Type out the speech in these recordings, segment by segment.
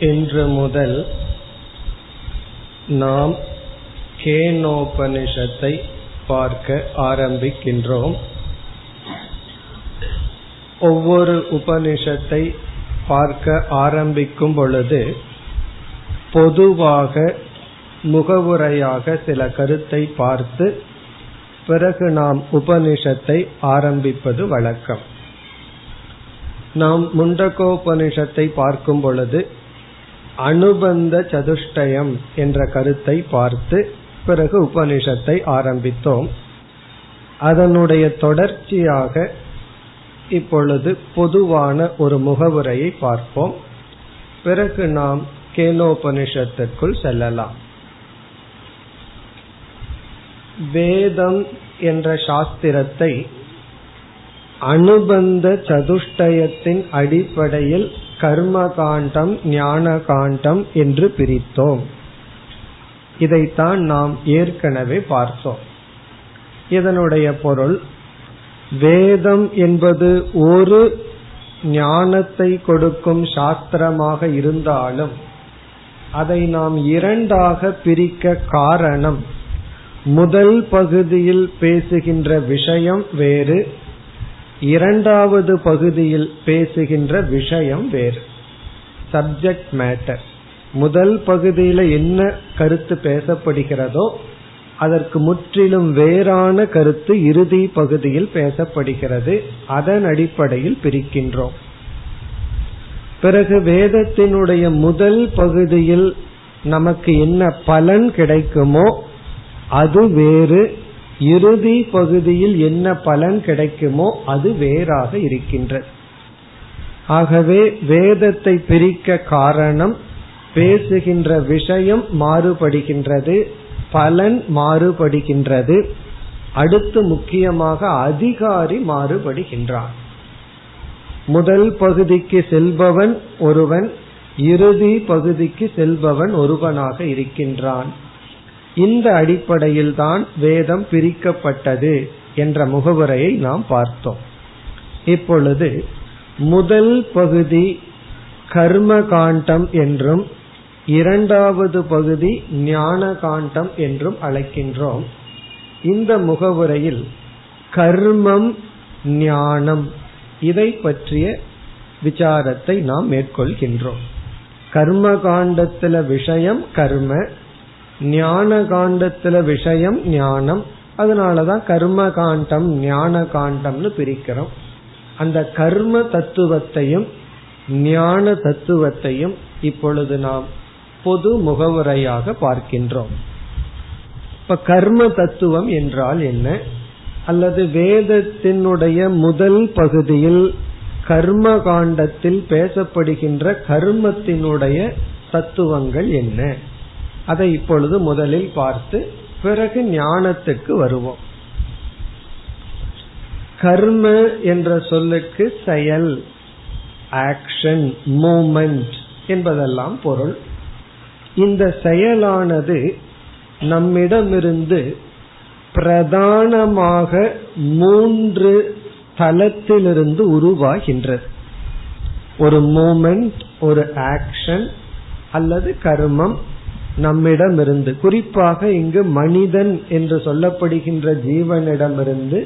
இன்று முதல் நாம் கேனோபனிஷத்தை பார்க்க ஆரம்பிக்கின்றோம். ஒவ்வொரு உபனிஷத்தை பார்க்க ஆரம்பிக்கும் பொழுது பொதுவாக முகவுரையாக சில கருத்தை பார்த்து பிறகு நாம் உபனிஷத்தை ஆரம்பிப்பது வழக்கம். நாம் முண்டகோபனிஷத்தை பார்க்கும் பொழுது அனுபந்த சதுஷ்டயம் என்ற கருத்தை பார்த்து பிறகு உபனிஷத்தை ஆரம்பித்தோம். அதனுடைய தொடர்ச்சியாக இப்பொழுது பொதுவான ஒரு முகவுரையை பார்ப்போம். பிறகு நாம் கேனோபனிஷத்திற்குள் செல்லலாம். வேதம் என்ற சாஸ்திரத்தை அனுபந்த சதுஷ்டயத்தின் அடிப்படையில் கர்ம காண்டம் ஞான காண்டம் என்று பிரித்தோம். இதைத்தான் நாம் ஏற்கனவே பார்த்தோம். இதனுடைய பொருள் வேதம் என்பது ஒரு ஞானத்தை கொடுக்கும் சாஸ்திரமாக இருந்தாலும் அதை நாம் இரண்டாக பிரிக்க காரணம் முதல் பகுதியில் பேசுகின்ற விஷயம் வேறு இரண்டாவது பகுதியில் பேசுகின்ற விஷயம் வேறு. சப்ஜெக்ட் மேட்டர் முதல் பகுதியில என்ன கருத்து பேசப்படுகிறதோ அதற்கு முற்றிலும் வேறான கருத்து இறுதி பகுதியில் பேசப்படுகிறது. அதன் அடிப்படையில் பிரிக்கின்றோம். பிறகு வேதத்தினுடைய முதல் பகுதியில் நமக்கு என்ன பலன் கிடைக்குமோ அது வேறு இறுதி பகுதியில் என்ன பலன் கிடைக்குமோ அது வேறாக இருக்கின்றது. ஆகவே வேதத்தை பிரிக்க காரணம் பேசுகின்ற விஷயம் மாறுபடுகின்றது பலன் மாறுபடுகின்றது அடுத்து முக்கியமாக அதிகாரி மாறுபடுகின்றான். முதல் பகுதிக்கு செல்பவன் ஒருவன் இறுதி பகுதிக்கு செல்பவன் ஒருவனாக இருக்கின்றான். இந்த அடிப்படையில் தான் வேதம் பிரிக்கப்பட்டது என்ற முகவுரையை நாம் பார்த்தோம். இப்பொழுது முதல் பகுதி கர்ம காண்டம் என்றும் இரண்டாவது பகுதி ஞான காண்டம் என்றும் அழைக்கின்றோம். இந்த முகவுரையில் கர்மம் ஞானம் இதை பற்றிய விசாரத்தை நாம் மேற்கொள்கின்றோம். கர்ம காண்டத்துல விஷயம் கர்ம ஞான காண்டத்துல விஷயம் ஞானம். அதனாலதான் கர்ம காண்டம் ஞான காண்டம்னு பிரிக்கிறோம். அந்த கர்ம தத்துவத்தையும் ஞான தத்துவத்தையும் இப்பொழுது நாம் பொது முகவுரையாக பார்க்கின்றோம். இப்ப கர்ம தத்துவம் என்றால் என்ன? அல்லது வேதத்தினுடைய முதல் பகுதியில் கர்ம காண்டத்தில் பேசப்படுகின்ற கர்மத்தினுடைய தத்துவங்கள் என்ன? அதை இப்பொழுது முதலில் பார்த்து பிறகு ஞானத்துக்கு வருவோம். கர்ம என்ற சொல்லுக்கு செயல் ஆக்ஷன் மூமெண்ட் என்பதெல்லாம் பொருள். இந்த செயலானது நம்மிடமிருந்து பிரதானமாக மூன்று தலத்திலிருந்து உருவாகின்றது. ஒரு மூமெண்ட் ஒரு ஆக்ஷன் அல்லது கர்மம் நம்மிடமிருந்து குறிப்பாக இங்கு மனிதன் என்று சொல்லப்படுகின்ற ஜீவனிடமிருந்து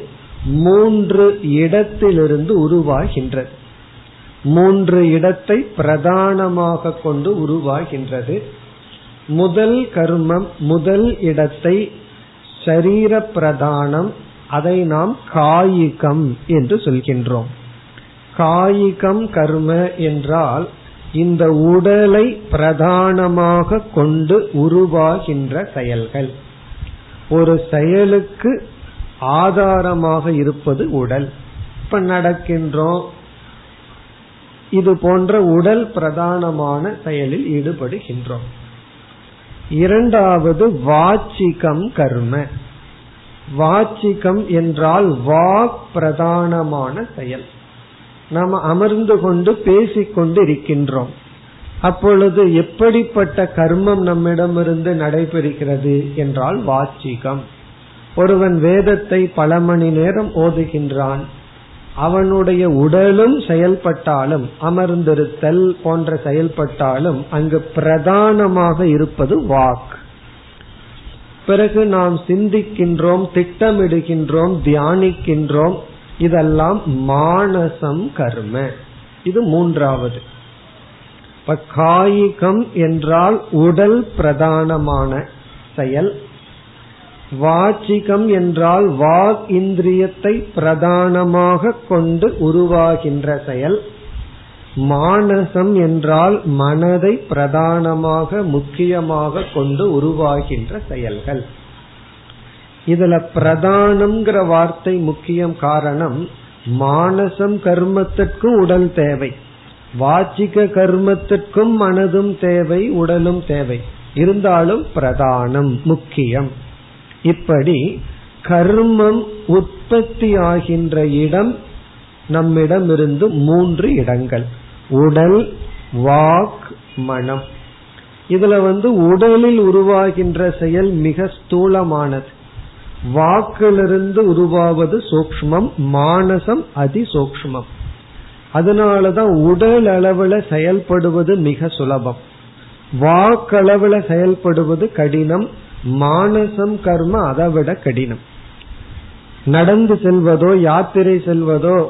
மூன்று இடத்திலிருந்து உருவாகின்றது. மூன்று இடத்தை பிரதானமாக கொண்டு உருவாகின்றது. முதல் கர்மம் முதல் இடத்தை சரீர பிரதானம் அதை நாம் காயிகம் என்று சொல்கின்றோம். காயிகம் கர்ம என்றால் இந்த உடலை பிரதானமாக கொண்டு உருவாகின்ற செயல்கள். ஒரு செயலுக்கு ஆதாரமாக இருப்பது உடல். இப்ப நடக்கின்றோம். இது போன்ற உடல் பிரதானமான செயலில் ஈடுபடுகின்றோம். இரண்டாவது வாச்சிகம் கர்ம. வாச்சிகம் என்றால் வாக் பிரதானமான செயல். நாம் அமர்ந்து கொண்டு பேசிக்கொண்டு இருக்கின்றோம் அப்பொழுது எப்படிப்பட்ட கர்மம் நம்மிடமிருந்து நடைபெறுகிறது என்றால் வாச்சிகம். ஒருவன் வேதத்தை பல மணி நேரம் ஓதுகின்றான். அவனுடைய உடலும் செயல்பட்டாலும் அமர்ந்திருத்தல் போன்ற செயல்பட்டாலும் அங்கு பிரதானமாக இருப்பது வாக். பிறகு நாம் சிந்திக்கின்றோம் திட்டமிடுகின்றோம் தியானிக்கின்றோம் இதெல்லாம் மானசம் கர்ம. இது மூன்றாவது. இப்ப காயிகம் என்றால் உடல் பிரதானமான செயல். வாச்சிகம் என்றால் வாக் இந்திரியத்தை பிரதானமாக கொண்டு உருவாகின்ற செயல். மானசம் என்றால் மனதை பிரதானமாக முக்கியமாக கொண்டு உருவாகின்ற செயல்கள். இதுல பிரதானம்ங்கிற வார்த்தை முக்கியம் காரணம் மானசம் கர்மத்திற்கும் உடல் தேவை. வாச்சிக கர்மத்திற்கும் மனதும் தேவை உடலும் தேவை. இருந்தாலும் பிரதானம் முக்கியம். இப்படி கர்மம் உற்பத்தி ஆகின்ற இடம் நம்மிடம் இருந்து மூன்று இடங்கள். உடல் வாக் மனம். இதுல வந்து உடலில் உருவாகின்ற செயல் மிக ஸ்தூலமானது. வாக்கிலிருந்து உருவாவது சூக்மம் மானசம் அதி சூக்மம் அதனாலதான் உடல் அளவுல செயல்படுவது மிக சுலபம். வாக்களவுல செயல்படுவது கடினம் மானசம் கர்ம அதை விட கடினம். நடந்து செல்வதோ யாத்திரை செல்வதோ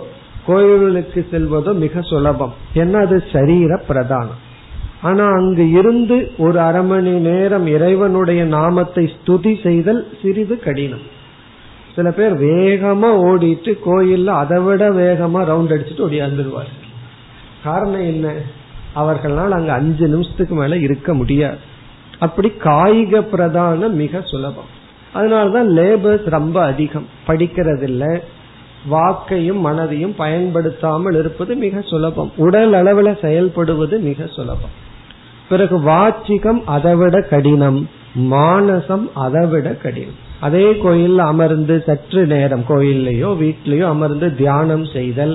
கோயிலுக்கு செல்வதோ மிக சுலபம். ஏன்னா அது சரீர பிரதானம். ஆனா அங்கு இருந்து ஒரு அரை மணி நேரம் இறைவனுடைய நாமத்தை ஸ்துதி செய்தல் சிறிது கடினம். சில பேர் வேகமா ஓடிட்டு கோயில்ல அதை விட வேகமா ரவுண்ட் அடிச்சுட்டு ஓடியாந்துருவார் காரணம் என்ன? அவர்களால் அங்க அஞ்சு நிமிஷத்துக்கு மேல இருக்க முடியாது. அப்படி காய்க பிரதானம் மிக சுலபம். அதனாலதான் லேபர்ஸ் ரொம்ப அதிகம். படிக்கிறதில்ல. வாக்கையும் மனதையும் பயன்படுத்தாமல் இருப்பது மிக சுலபம். உடல் அளவுல செயல்படுவது மிக சுலபம். பிறகு வாச்சிகம் அதைவிட கடினம் மானசம் அதைவிட கடினம். அதே கோயில்ல அமர்ந்து சற்று நேரம் கோயில்லையோ வீட்லயோ அமர்ந்து தியானம் செய்தல்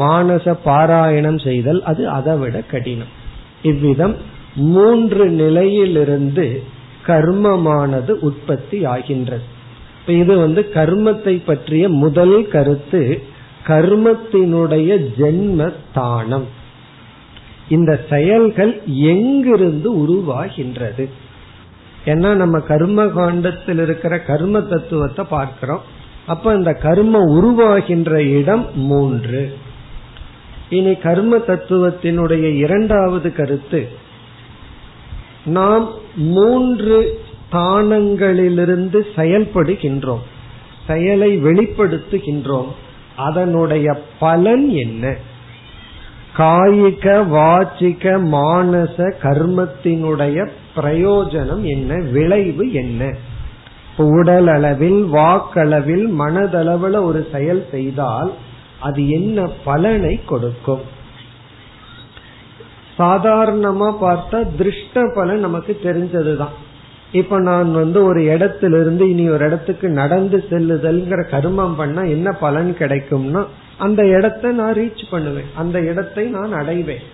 மானச பாராயணம் செய்தல் அது அதைவிட கடினம். இவ்விதம் மூன்று நிலையிலிருந்து கர்மமானது உற்பத்தி ஆகின்றது. இப்ப இது வந்து கர்மத்தை பற்றிய முதல் கருத்து கர்மத்தினுடைய ஜென்ம ஸ்தானம் இந்த செயல்கள் எங்கிருந்து உருவாகின்றது? ஏன்னா நம்ம கர்ம காண்டத்தில் இருக்கிற கர்ம தத்துவத்தை பார்க்கிறோம். அப்ப இந்த கர்ம உருவாகின்ற இடம் மூன்று. இனி கர்ம தத்துவத்தினுடைய இரண்டாவது கருத்து. நாம் மூன்று ஸ்தானங்களிலிருந்து செயல்படுகின்றோம். செயலை வெளிப்படுத்துகின்றோம். அதனுடைய பலன் என்ன? காயிக வாச்சிக மானச கர்மத்தினுடைய பிரயோஜனம் என்ன? விளைவு என்ன? உடல் அளவில் வாக்களவில் மனதளவில் ஒரு செயல் செய்தால் அது என்ன பலனை கொடுக்கும்? சாதாரணமா பார்த்தா திருஷ்ட பலன் நமக்கு தெரிஞ்சதுதான். இப்ப நான் வந்து ஒரு இடத்திலிருந்து இனி ஒரு இடத்துக்கு நடந்து செல்லுதல்ங்கிற கர்மம் பண்ணா என்ன பலன் கிடைக்கும்னா அந்த இடத்தை நான் ரீச் பண்ணுவேன். அந்த இடத்தை நான் அடைவேன்.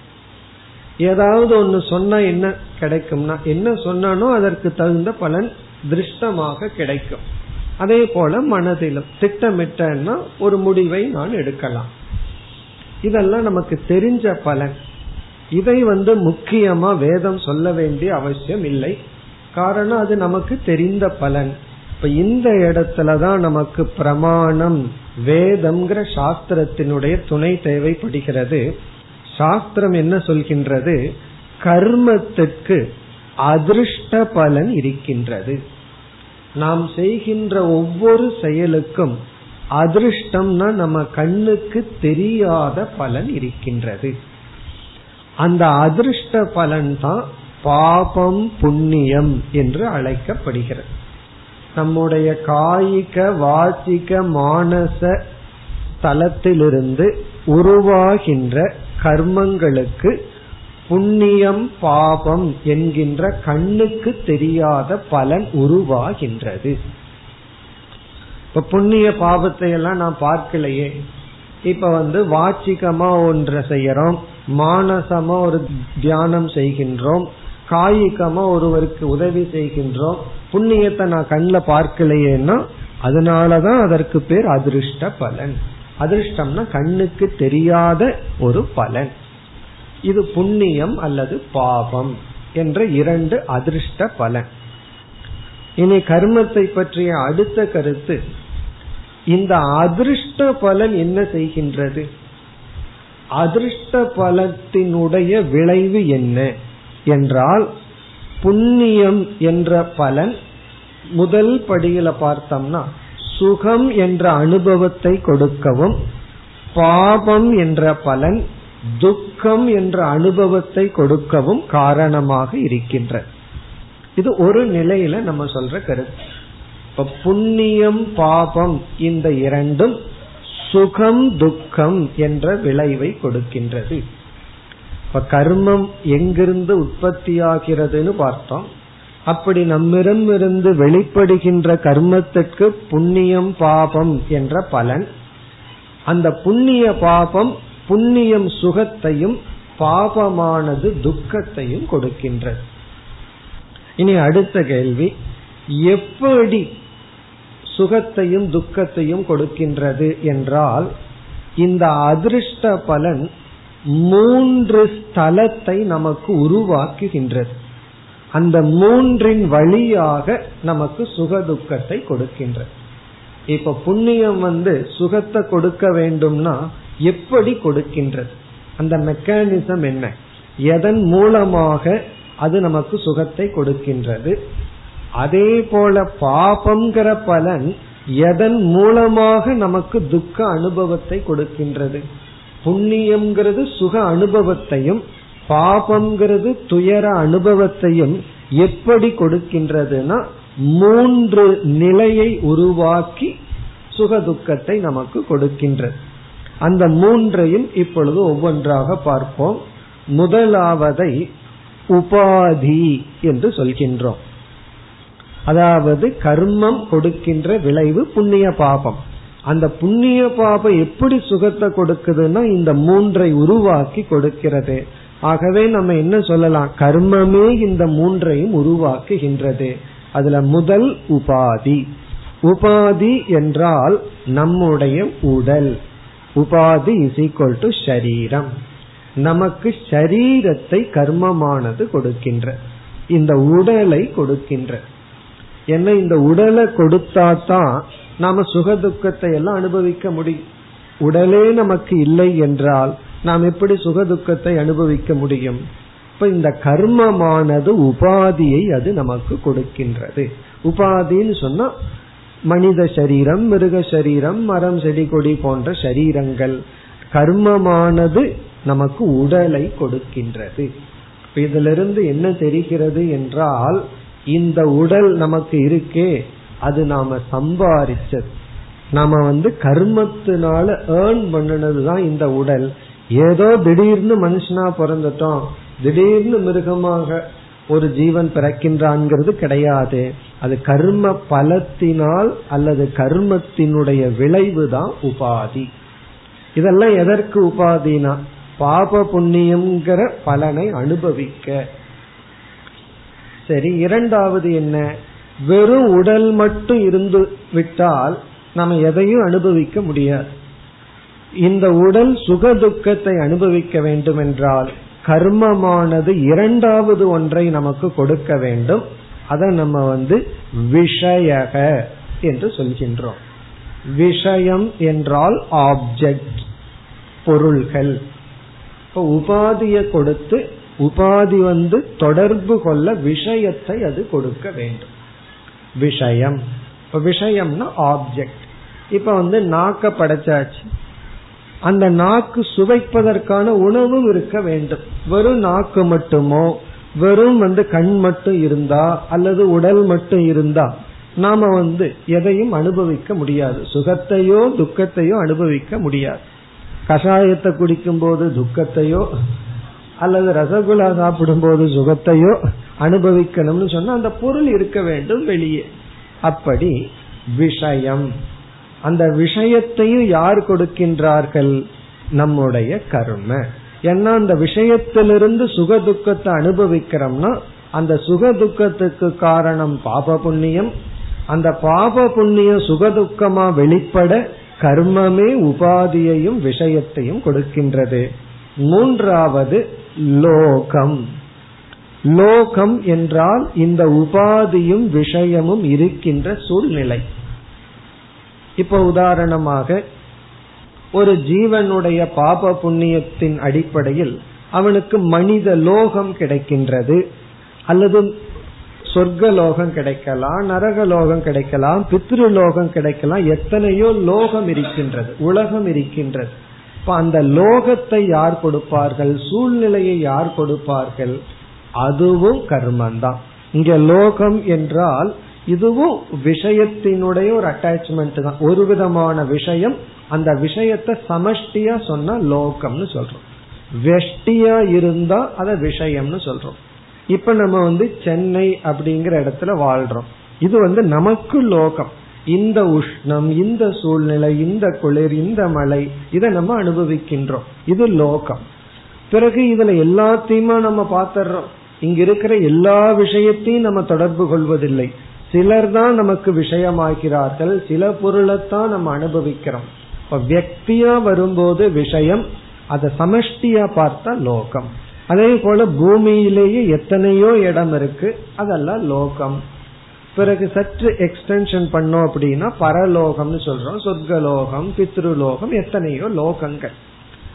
ஏதாவது ஒன்னு சொன்னா என்ன கிடைக்கும்னா என்ன சொன்னானோ அதற்கு தகுந்த பலன் திருஷ்டமாக கிடைக்கும். அதே போல மனதிலும் திட்டமிட்டன்னா ஒரு முடிவை நான் எடுக்கலாம். இதெல்லாம் நமக்கு தெரிஞ்ச பலன். இதை வந்து முக்கியமா வேதம் சொல்ல வேண்டிய அவசியம் இல்லை. காரணம் அது நமக்கு தெரிந்த பலன். இப்ப இந்த இடத்துலதான் நமக்கு பிரமாணம் வேதம்ங்கிற சாஸ்திரத்தினுடைய துணை தேவைப்படுகிறது. சாஸ்திரம் என்ன சொல்கின்றது? கர்மத்துக்கு அதிருஷ்ட பலன் இருக்கின்றது. நாம் செய்கின்ற ஒவ்வொரு செயலுக்கும் அதிருஷ்டம்னா நம்ம கண்ணுக்கு தெரியாத பலன் இருக்கின்றது. அந்த அதிருஷ்ட பலன் தான் பாபம் புண்ணியம் என்று அழைக்கப்படுகிறது. நம்முடைய காய்க வாச்சிக மானச தலத்திலிருந்து உருவாகின்ற கர்மங்களுக்கு புண்ணியம் பாபம் என்கின்ற கண்ணுக்கு தெரியாத பலன் உருவாகின்றது. இப்ப புண்ணிய பாபத்தை எல்லாம் நான் பார்க்கலையே. இப்ப வந்து வாச்சிகமா ஒன்றை செய்யறோம் மானசமா ஒரு தியானம் செய்கின்றோம் காய்கமா ஒருவருக்கு உதவி செய்கின்றோம் புண்ணியத்தை நான் கண்ணில் பார்க்கலையேன்னா அதனாலதான் அதற்கு பேர் அதிருஷ்ட பலன். அதிர்ஷ்டம்னா கண்ணுக்கு தெரியாத ஒரு பலன். இது புண்ணியம் அல்லது பாபம் என்ற இரண்டு அதிர்ஷ்ட பலன். இனி கர்மத்தை பற்றிய அடுத்த கருத்து இந்த அதிர்ஷ்ட பலன் என்ன செய்கின்றது? அதிர்ஷ்ட பலத்தினுடைய விளைவு என்ன? என்றால் புண்ணியம் என்ற பலன் முதல் படியில பார்த்தோம்னா சுகம் என்ற அனுபவத்தை கொடுக்கவும் பாபம் என்ற பலன் துக்கம் என்ற அனுபவத்தை கொடுக்கவும் காரணமாக இருக்கின்ற. இது ஒரு நிலையில நம்ம சொல்ற கருத்து. இப்ப புண்ணியம் பாபம் இந்த இரண்டும் சுகம் துக்கம் என்ற விளைவை கொடுக்கின்றது. இப்ப கர்மம் எங்கிருந்து உற்பத்தியாகிறதுன்னு பார்த்தோம். அப்படி நம்மிடமிருந்து வெளிப்படுகின்ற கர்மத்திற்கு புண்ணியம் பாபம் என்ற பலன். அந்த புண்ணிய பாபம் புண்ணியம் சுகத்தையும் பாபமானது துக்கத்தையும் கொடுக்கின்றது. இனி அடுத்த கேள்வி எப்படி சுகத்தையும் துக்கத்தையும் கொடுக்கின்றது என்றால் இந்த அதிர்ஷ்ட பலன் மூன்று ஸ்தலத்தை நமக்கு உருவாக்குகின்றது. அந்த மூன்றின் வழியாக நமக்கு சுகதுக்கத்தை கொடுக்கின்றது. இப்ப புண்ணியம் வந்து சுகத்தை கொடுக்க வேண்டும்னா எப்படி கொடுக்கின்றது? அந்த மெக்கானிசம் என்ன? எதன் மூலமாக அது நமக்கு சுகத்தை கொடுக்கின்றது? அதே போல பாபம்ங்கிற பலன் எதன் மூலமாக நமக்கு துக்க அனுபவத்தை கொடுக்கின்றது? புண்ணியம்ங்கிறது சுக அனுபவத்தையும் பாபம்ங்கிறது துயர அனுபவத்தையும் எப்படி கொடுக்கின்றதுன்னா மூன்று நிலையை உருவாக்கி சுகதுக்கத்தை நமக்கு கொடுக்கின்றது. அந்த மூன்றையும் இப்பொழுது ஒவ்வொன்றாக பார்ப்போம். முதலாவதை உபாதி என்று சொல்கின்றோம். அதாவது கர்மம் கொடுக்கின்ற விளைவு புண்ணிய பாபம். அந்த புண்ணிய பாபம் எப்படி சுகத்தை கொடுக்குதுன்னா இந்த மூன்றை உருவாக்கி கொடுக்கிறது. ஆகவே நம்ம என்ன சொல்லலாம்? கர்மமே இந்த மூன்றையும் உருவாக்குகின்றது. அதுல முதல் உபாதி. உபாதி என்றால் நம்முடைய உடல். உபாதி இஸ் ஈக்வல் டு ஷரீரம் நமக்கு ஷரீரத்தை கர்மமானது கொடுக்கின்ற. இந்த உடலை கொடுக்கின்ற. என்ன இந்த உடலை கொடுத்தா தான் நாம சுகதுக்கத்தை எல்லாம் அனுபவிக்க முடியும். உடலே நமக்கு இல்லை என்றால் நாம் எப்படி சுகதுக்கத்தை அனுபவிக்க முடியும்? இப்ப இந்த கர்மமானது உபாதியை அது நமக்கு கொடுக்கின்றது. உபாதின்னு சொன்னா மனித சரீரம் மிருக சரீரம் மரம் செடி கொடி போன்ற சரீரங்கள். கர்மமானது நமக்கு உடலை கொடுக்கின்றது. இதிலிருந்து என்ன தெரிகிறது என்றால் இந்த உடல் நமக்கு இருக்கே அது நாம சம்பாரிச்சது. நாம வந்து கர்மத்தினால ஏர்ன் பண்ணினதுதான் இந்த உடல். ஏதோ திடீர்னு மனுஷனா பிறந்துட்டோம் திடீர்னு மிருகமாக ஒரு ஜீவன் பிறக்கின்றான்ங்கிறது கிடையாது. அது கர்ம பலத்தினால் அல்லது கர்மத்தினுடைய விளைவு தான் உபாதி. இதெல்லாம் எதற்கு உபாதினா பாப புண்ணியம்ங்கிற பலனை அனுபவிக்க. சரி இரண்டாவது என்ன? வெறும் உடல் மட்டும் இருந்து விட்டால் நம்ம எதையும் அனுபவிக்க முடியாது. இந்த உடல் சுக துக்கத்தை அனுபவிக்க வேண்டும் என்றால் கர்மமானது இரண்டாவது ஒன்றை நமக்கு கொடுக்க வேண்டும். அதை நம்ம வந்து விஷயக என்று சொல்கின்றோம். விஷயம் என்றால் ஆப்ஜெக்ட் பொருள்கள். உபாதியை கொடுத்து உபாதி வந்து தொடர்பு கொள்ள விஷயத்தை அது கொடுக்க வேண்டும். விஷயம். இப்ப விஷயம்னா ஆப்ஜெக்ட் இப்ப வந்து நாக்க படைச்சாச்சு. அந்த நாக்கு சுவைப்பதற்கான உணவும் இருக்க வேண்டும். வெறும் நாக்கு மட்டுமோ? வெறும் வந்து கண் மட்டும் இருந்தா? அல்லது உடல் மட்டும் இருந்தா? நாம வந்து எதையும் அனுபவிக்க முடியாது. சுகத்தையோ துக்கத்தையோ அனுபவிக்க முடியாது. கஷாயத்தை குடிக்கும் போது துக்கத்தையோ அல்லது ரசகுல்லா சாப்பிடும் போது சுகத்தையோ அனுபவிக்கணும்னு சொன்னா அந்த பொருள் இருக்க வேண்டும் வெளியே. அப்படி விஷயம். அந்த விஷயத்தையும் யார் கொடுக்கின்றார்கள்? நம்முடைய கர்ம. ஏன்னா அந்த விஷயத்திலிருந்து சுக துக்கத்தை அனுபவிக்கிறோம்னா அந்த சுக துக்கத்துக்கு காரணம் பாப புண்ணியம். அந்த பாப புண்ணியம் சுகதுக்கமா வெளிப்பட கர்மமே உபாதியையும் விஷயத்தையும் கொடுக்கின்றது. மூன்றாவது லோகம். லோகம் என்றால் இந்த உபாதியும் விஷயமும் இருக்கின்ற சூழ்நிலை. இப்ப உதாரணமாக ஒரு ஜீவனுடைய பாப புண்ணியத்தின் அடிப்படையில் அவனுக்கு மனித லோகம் கிடைக்கின்றது அல்லது சொர்க்க லோகம் கிடைக்கலாம் நரக லோகம் கிடைக்கலாம் பித்ரு லோகம் கிடைக்கலாம் எத்தனையோ லோகம் இருக்கின்றது உலகம் இருக்கின்றது. இப்ப அந்த லோகத்தை யார் கொடுப்பார்கள் சூழ்நிலையை யார் கொடுப்பார்கள் அதுவும் கர்மந்தான். இங்க லோகம் என்றால் இதுவும் விஷயத்தினுடைய ஒரு அட்டாச்மெண்ட் தான். ஒரு விதமான விஷயம் அந்த விஷயத்தை சமஷ்டியா சொன்னா லோகம்னு சொல்றோம். வெஷ்டியா இருந்தா அத விஷயம்னு சொல்றோம். இப்ப நம்ம வந்து சென்னை அப்படிங்கிற இடத்துல வாழ்றோம். இது வந்து நமக்கு லோகம். இந்த உஷ்ணம் இந்த சூழ்நிலை இந்த குளிர் இந்த மழை இதை நம்ம அனுபவிக்கின்றோம். இது லோகம். பிறகு இதுல எல்லாத்தையுமா நம்ம பாத்துறோம் இங்க இருக்கிற எல்லா விஷயத்தையும் நம்ம தொடர்பு கொள்வதில்லை. சிலர் தான் நமக்கு விஷயமாகிறார்கள் சில பொருளைத்தான் நம்ம அனுபவிக்கிறோம். இப்ப வியக்தியா வரும்போது விஷயம் அதை சமஷ்டியா பார்த்தா லோகம். அதே போல பூமியிலேயே எத்தனையோ இடம் இருக்கு அதெல்லாம் லோகம். பிறகு சற்று எக்ஸ்டென்ஷன் பண்ணோம் அப்படின்னா பரலோகம்னு சொல்றோம். சொர்க்கலோகம் பித்ருலோகம் எத்தனையோ லோகங்கள்.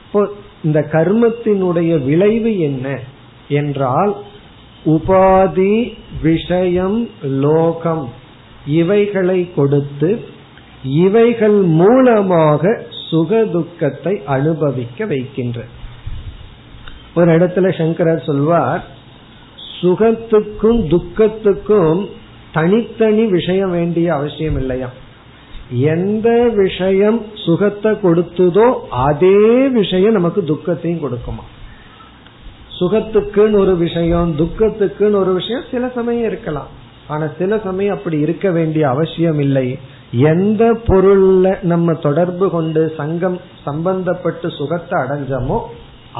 இப்போ இந்த கர்மத்தினுடைய விளைவு என்ன என்றால் உபாதி விஷயம் லோகம் இவைகளை கொடுத்து இவைகள் மூலமாக சுகதுக்கத்தை அனுபவிக்க வைக்கின்ற. ஒரு இடத்துல சங்கரர் சொல்வார் சுகத்துக்கும் துக்கத்துக்கும் தனித்தனி விஷயம் வேண்டிய அவசியம் இல்லையா எந்த விஷயம் சுகத்தை கொடுத்ததோ அதே விஷயம் நமக்கு துக்கத்தையும் கொடுக்குமா? சுகத்துக்குன்னு ஒரு விஷயம் துக்கத்துக்குன்னு ஒரு விஷயம் சில சமயம் இருக்கலாம். ஆனா சில சமயம் அப்படி இருக்க வேண்டிய அவசியம் இல்லை எந்த பொருள்ல நம்ம தொடர்பு கொண்டு சங்கம் சம்பந்தப்பட்டு சுகத்தை அடைஞ்சோமோ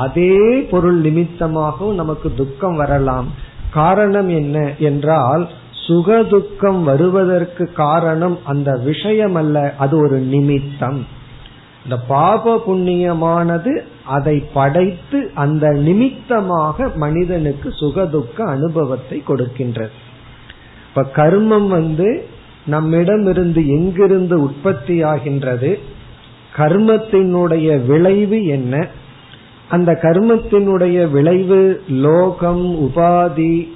அதே பொருள் நிமித்தமாகவும் நமக்கு துக்கம் வரலாம். காரணம் என்ன என்றால் சுகதுக்கம் வருவதற்கு காரணம் அந்த விஷயம் அல்ல அது ஒரு நிமித்தம். இந்த பாப புண்ணியமானது அதை படைத்து அந்த நிமித்தமாக மனிதனுக்கு சுகதுக்க அனுபவத்தை கொடுக்கின்றது. இப்ப கர்மம் வந்து நம்மிடமிருந்து எங்கிருந்து உற்பத்தி ஆகின்றது? கர்மத்தினுடைய விளைவு என்ன? அந்த கர்மத்தினுடைய விளைவு லோகம் உபாதி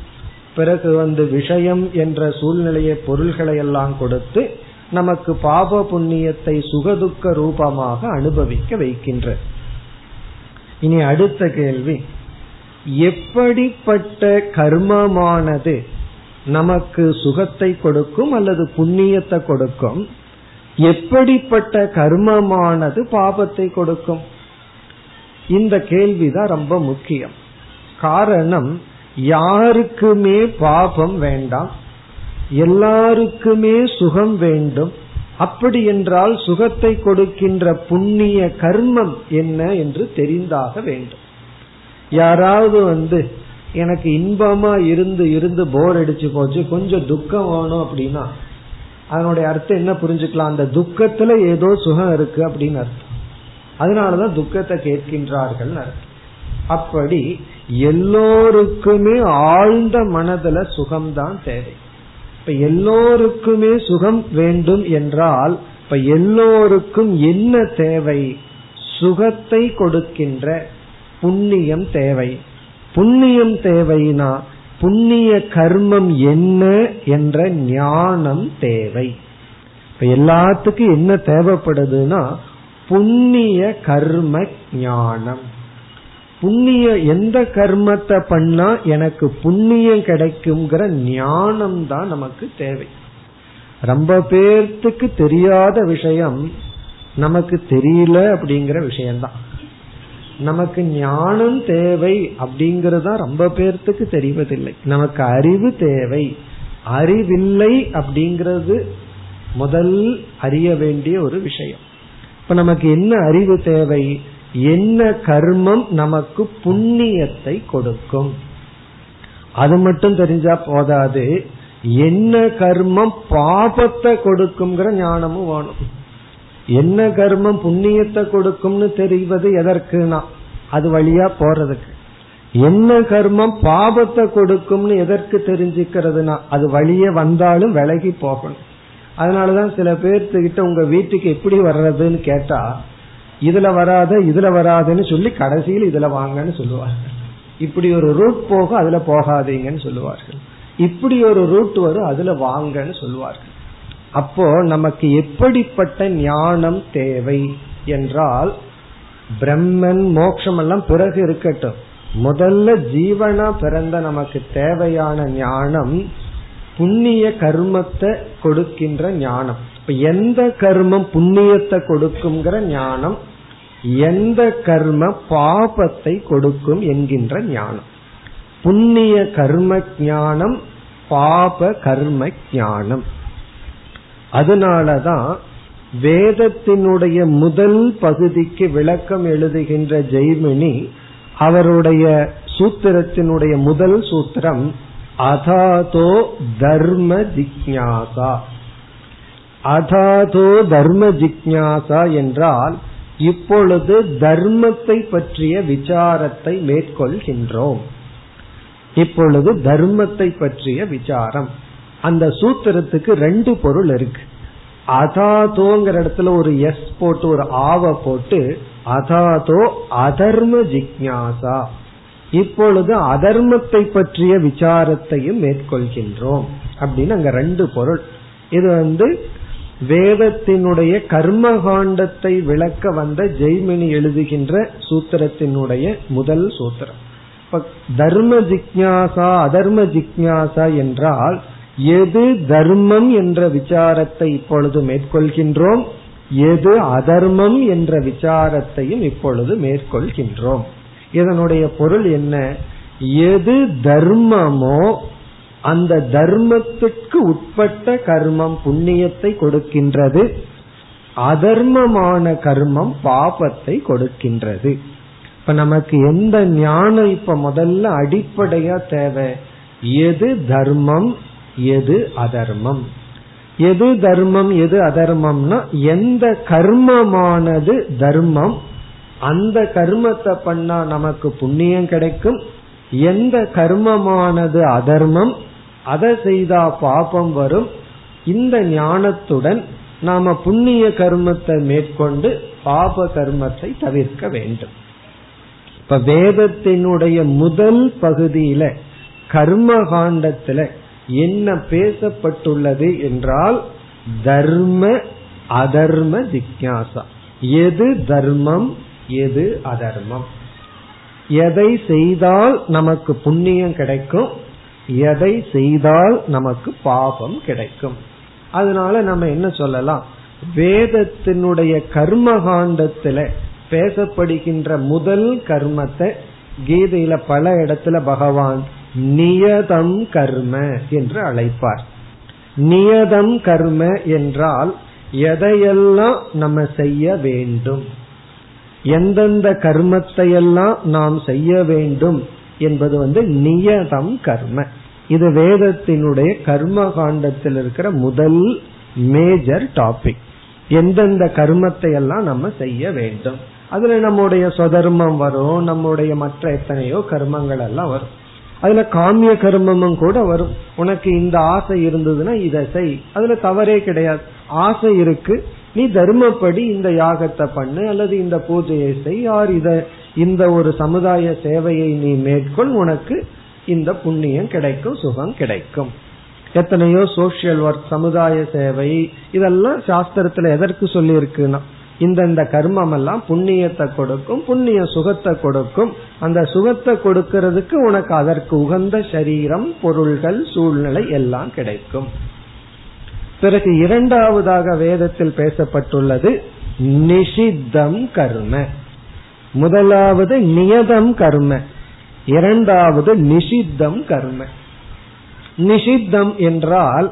பிறகு வந்து விஷயம் என்ற சூழ்நிலையை பொருள்களை எல்லாம் கொடுத்து நமக்கு பாப புண்ணியத்தை சுகதுக்க ரூபமாக அனுபவிக்க வைக்கின்ற. இனி அடுத்த கேள்வி. எப்படிப்பட்ட கர்மமானது நமக்கு சுகத்தை கொடுக்கும் அல்லது புண்ணியத்தை கொடுக்கும்? எப்படிப்பட்ட கர்மமானது பாபத்தை கொடுக்கும்? இந்த கேள்விதான் ரொம்ப முக்கியம். காரணம் யாருக்குமே பாபம் வேண்டாம். எல்லாருக்குமே சுகம் வேண்டும். அப்படி என்றால் சுகத்தை கொடுக்கின்ற புண்ணிய கர்மம் என்ன என்று தெரிந்தாக வேண்டும். யாராவது வந்து எனக்கு இன்பமா இருந்து இருந்து போர் அடிச்சு போச்சு கொஞ்சம் துக்கம் வேணும் அப்படின்னா அதனுடைய அர்த்தம் என்ன புரிஞ்சுக்கலாம்? அந்த துக்கத்துல ஏதோ சுகம் இருக்கு அப்படின்னு அர்த்தம். அதனாலதான் துக்கத்தை கேட்கின்றார்கள் அர்த்தம். அப்படி எல்லோருக்குமே ஆழ்ந்த மனதுல சுகம்தான் தேவை. இப்ப எல்லோருக்குமே சுகம் வேண்டும் என்றால் இப்ப எல்லோருக்கும் என்ன தேவை? சுகத்தை கொடுக்கின்ற புண்ணியம் தேவை. புண்ணியம் தேவைனா புண்ணிய கர்மம் என்ன என்ற ஞானம் தேவை. இப்ப எல்லாத்துக்கும் என்ன தேவைப்படுதுன்னா புண்ணிய கர்ம ஞானம். புண்ணிய எந்த கர்மத்தை பண்ணா எனக்கு புண்ணியம் கிடைக்குங்கிற ஞானம் தான் நமக்கு தேவை. ரொம்ப பேர்த்துக்கு தெரியாத விஷயம் நமக்கு தெரியல அப்படிங்கிற விஷயம்தான். நமக்கு ஞானம் தேவை அப்படிங்கறதா ரொம்ப பேர்த்துக்கு தெரிவதில்லை. நமக்கு அறிவு தேவை. அறிவில்லை அப்படிங்கிறது முதல் அறிய வேண்டிய ஒரு விஷயம். இப்ப நமக்கு என்ன அறிவு தேவை? என்ன கர்மம் நமக்கு புண்ணியத்தை கொடுக்கும்? அது மட்டும் தெரிஞ்சா போதாது. என்ன கர்மம் பாபத்தை கொடுக்குங்கிற ஞானமும் வேணும். என்ன கர்மம் புண்ணியத்தை கொடுக்கும்னு தெரிவது எதற்குனா அது வழியா போறதுக்கு. என்ன கர்மம் பாபத்தை கொடுக்கும்னு எதற்கு தெரிஞ்சுக்கிறதுனா அது வழியே வந்தாலும் விலகி போகணும். அதனாலதான் சில பேர்த்துக்கிட்ட உங்க வீட்டுக்கு எப்படி வர்றதுன்னு கேட்டா இதுல வராத இதுல வராதுன்னு சொல்லி கடைசியில் இதுல வாங்கன்னு சொல்லுவார்கள். இப்படி ஒரு ரூட் போக அதுல போகாதீங்கன்னு சொல்லுவார்கள். இப்படி ஒரு ரூட் வரும் அதுல வாங்கன்னு சொல்லுவார்கள். அப்போ நமக்கு எப்படிப்பட்ட ஞானம் தேவை என்றால் பிரம்மன் மோட்சம் எல்லாம் பிறகு இருக்கட்டும். முதல்ல ஜீவனா பிறந்த நமக்கு தேவையான ஞானம் புண்ணிய கர்மத்தை கொடுக்கின்ற ஞானம். இப்ப எந்த கர்மம் புண்ணியத்தை கொடுக்குங்கிற ஞானம் எந்த கர்ம பாபத்தை கொடுக்கும் என்கின்ற ஞானம். புண்ணிய கர்ம ஞானம் பாப கர்ம ஞானம். அதனாலதான் வேதத்தினுடைய முதல் பகுதிக்கு விளக்கம் எழுதுகின்ற ஜெய்மினி அவருடைய சூத்திரத்தினுடைய முதல் சூத்திரம் அதாதோ தர்ம ஜிக்யாசா அதாதோ தர்ம ஜிக்யாசா என்றால் இப்பொழுது தர்மத்தை பற்றிய விசாரத்தை மேற்கொள்கின்றோம். இப்பொழுது தர்மத்தை பற்றிய விசாரம். அந்த சூத்திரத்துக்கு ரெண்டு பொருள் இருக்கு. அதாதோங்கிற இடத்துல ஒரு எஸ் போட்டு ஒரு ஆவ போட்டு அதாதோ அதர்ம ஜிக்யாசா இப்பொழுது அதர்மத்தை பற்றிய விசாரத்தையும் மேற்கொள்கின்றோம். அப்படின்னு அங்க ரெண்டு பொருள். இது வந்து வேதத்தினுடைய கர்மகாண்டத்தை விளக்க வந்த ஜெய்மினி எழுதுகின்ற சூத்திரத்தினுடைய முதல் சூத்திரம். தர்ம ஜிக்யாசா அதர்ம ஜிக்யாசா என்றால் எது தர்மம் என்ற விசாரத்தை இப்பொழுது மேற்கொள்கின்றோம்? எது அதர்மம் என்ற விசாரத்தையும் இப்பொழுது மேற்கொள்கின்றோம். இதனுடைய பொருள் என்ன? எது தர்மமோ அந்த தர்மத்துக்கு உட்பட்ட கர்மம் புண்ணியத்தை கொடுக்கின்றது. அதர்மமான கர்மம் பாபத்தை கொடுக்கின்றது. இப்ப நமக்கு எந்த ஞானம் இப்ப முதல்ல அடிப்படையா தேவை? எது தர்மம் எது அதர்மம்? எது தர்மம் எது அதர்மம்னா எந்த கர்மமானது தர்மம் அந்த கர்மத்தை பண்ணா நமக்கு புண்ணியம் கிடைக்கும். எந்த கர்மமானது அதர்மம் அதை செய்தா பாபம் வரும். இந்த ஞானத்துடன் நாம புண்ணிய கர்மத்தை மேற்கொண்டு பாப கர்மத்தை தவிர்க்க வேண்டும். இப்ப வேதத்தினுடைய முதல் பகுதியில கர்ம காண்டத்துல என்ன பேசப்பட்டுள்ளது என்றால் தர்ம அதர்ம ஜிக்யாசா. எது தர்மம் எது அதர்மம். எதை செய்தால் நமக்கு புண்ணியம் கிடைக்கும்? எதை செய்தால் நமக்கு பாபம் கிடைக்கும். அதனால நம்ம என்ன சொல்லலாம்? வேதத்தினுடைய கர்ம காண்டத்துல பேசப்படுகின்ற முதல் கர்மத்தை கீதையில பல இடத்துல பகவான் நியதம் கர்ம என்று அழைப்பார். நியதம் கர்ம என்றால் எதையெல்லாம் நம்ம செய்ய வேண்டும்? எந்தெந்த கர்மத்தையெல்லாம் நாம் செய்ய வேண்டும் என்பது வந்து நியதம் கர்ம. இது வேதத்தினுடைய கர்ம காண்டத்தில் இருக்கிற முதல் மேஜர் டாபிக் எந்தெந்த கர்மத்தை எல்லாம் நம்ம செய்ய வேண்டும். அதுல நம்முடைய சொதர்மம் வரும் நம்முடைய மற்ற எத்தனையோ கர்மங்கள் எல்லாம் வரும். அதுல காமிய கர்மமும் கூட வரும். உனக்கு இந்த ஆசை இருந்ததுன்னா இதை செய். அதுல தவறே கிடையாது. ஆசை இருக்கு. நீ தர்மப்படி இந்த யாகத்தை பண்ணு அல்லது இந்த பூஜையை செய் ஆர் இத இந்த ஒரு சமுதாய சேவையை நீ மேற்கொள். உனக்கு இந்த புண்ணியம் கிடைக்கும் சுகம் கிடைக்கும். எத்தனையோ சோசியல் ஒர்க் சமுதாய சேவை இதெல்லாம் சாஸ்திரத்துல எதற்கு சொல்லி இருக்குன்னா இந்தந்த கர்மம் எல்லாம் புண்ணியத்தை கொடுக்கும் புண்ணிய சுகத்தை கொடுக்கும். அந்த சுகத்தை கொடுக்கிறதுக்கு உனக்கு அதற்கு உகந்த சரீரம் பொருள்கள் சூழ்நிலை எல்லாம் கிடைக்கும். பிறகு இரண்டாவதாக வேதத்தில் பேசப்பட்டுள்ளது நிஷித்தம் கர்ம. முதலாவது நியதம் கர்ம. இரண்டாவது நிஷித்தம் கர்ம. நிஷித்தம் என்றால்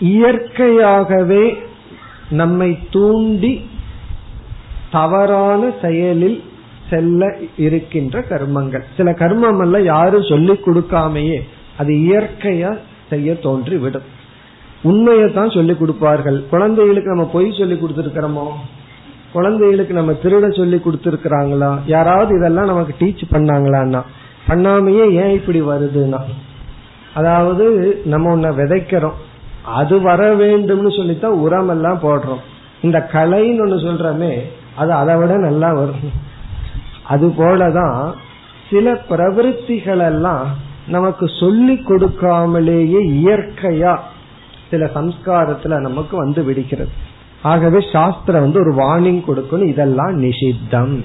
இயற்கையாகவே நம்மை தூண்டி தவறான செயலில் செல்ல இருக்கின்ற கர்மங்கள். சில கர்மம் அல்ல யாரும் சொல்லிக் கொடுக்காமையே அது இயற்கையா செய்ய தோன்றி விடும் உண்மையை தான் சொல்லி கொடுப்பார்கள். குழந்தைகளுக்கு நம்ம பொய் சொல்லி கொடுத்துருக்கிறோமோ? குழந்தைகளுக்கு நம்ம திருட சொல்லி கொடுத்துருக்குறாங்களா? யாராவது இதெல்லாம் நமக்கு டீச் பண்ணாங்களான்னா? பண்ணாமையே ஏன் இப்படி வருதுன்னா? அதாவது நம்ம ஒன்ன விதைக்கிறோம். அது வர வேண்டும்னு சொல்லித்தான் உரம் எல்லாம் போடுறோம். இந்த கலைன்னு ஒண்ணு சொல்றமே அது அதை விட நல்லா வரும். அது போலதான் சில பிரவருத்திகள் எல்லாம் நமக்கு சொல்லி கொடுக்காமலேயே இயற்கையா சில சம்ஸ்காரத்துல நமக்கு வந்து விடுகிறது. ஆகவே சாஸ்திரம் வந்து ஒரு வார்னிங் கொடுக்கணும் இதெல்லாம் நிஷித்தம்.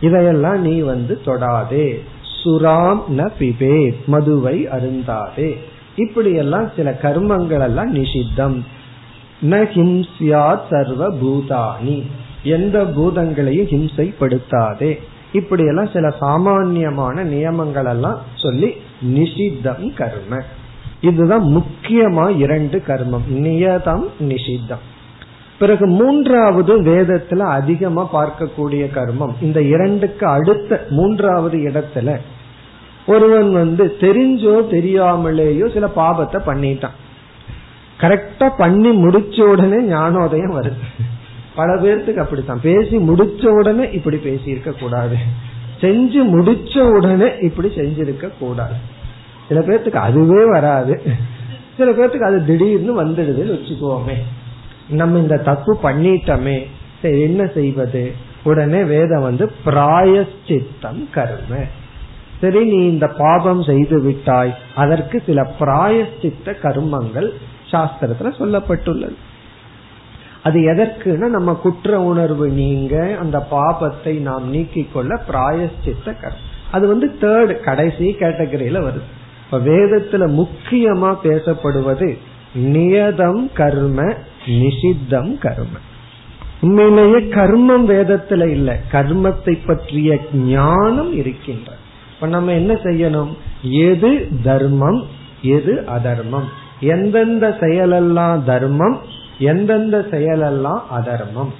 இதையெல்லாம் நீ வந்து தொடாதே. சுராம் ந பிபே மதுவை அருந்தாதே. இப்படியெல்லாம் சில கர்மங்கள் எல்லாம் நிஷித்தம். ந ஹிம்சியா சர்வ பூதானி எந்த பூதங்களையும் ஹிம்சைப்படுத்தாதே. இப்படியெல்லாம் சில சாமான்யமான நியமங்கள் எல்லாம் சொல்லி நிஷித்தம் கர்ம. இதுதான் முக்கியமா இரண்டு கர்மம். நியதம் நிஷித்தம். பிறகு மூன்றாவது வேதத்துல அதிகமா பார்க்கக்கூடிய கர்மம். இந்த இரண்டுக்கு அடுத்த மூன்றாவது இடத்துல ஒருவன் வந்து தெரிஞ்சோ தெரியாமலேயோ சில பாபத்தை பண்ணிட்டான். கரெக்டா பண்ணி முடிச்ச உடனே ஞானோதயம் வருது. பல பேர்த்துக்கு அப்படித்தான். பேசி முடிச்ச உடனே இப்படி பேசி இருக்க கூடாது. செஞ்சு முடிச்ச உடனே இப்படி செஞ்சிருக்க கூடாது. சில பேர்த்துக்கு அதுவே வராது. சில பேர்த்துக்கு அது திடீர்னு வந்துடுதுன்னு வச்சுக்கோமே. நம்ம இந்த தப்பு பண்ணிட்டோமே. சரி என்ன செய்வது? உடனே வேதம் வந்து பிராயஷ்சித்தம் கர்ம. சரி நீ இந்த பாபம் செய்து விட்டாய். அதற்கு சில பிராயச்சித்த கர்மங்கள் சாஸ்திரத்துல சொல்லப்பட்டுள்ளது. அது எதற்குன்னா நம்ம குற்ற உணர்வு நீங்க அந்த பாபத்தை நாம் நீக்கிக் கொள்ள பிராயச்சித்த கர்மம் அது வந்து தேர்ட் கடைசி கேட்டகரியில வருது. இப்ப வேதத்துல முக்கியமா பேசப்படுவது நியதம் கர்ம நிஷித்தம் கர்ம. உண்மையிலேயே கர்மம் வேதத்துல இல்ல. கர்மத்தை பற்றிய ஞானம் இருக்கின்ற இப்ப நம்ம என்ன செய்யணும்? எது தர்மம் எது அதர்மம்? எந்தெந்த செயலெல்லாம் தர்மம் எந்தெந்த செயலெல்லாம் அதர்மம்?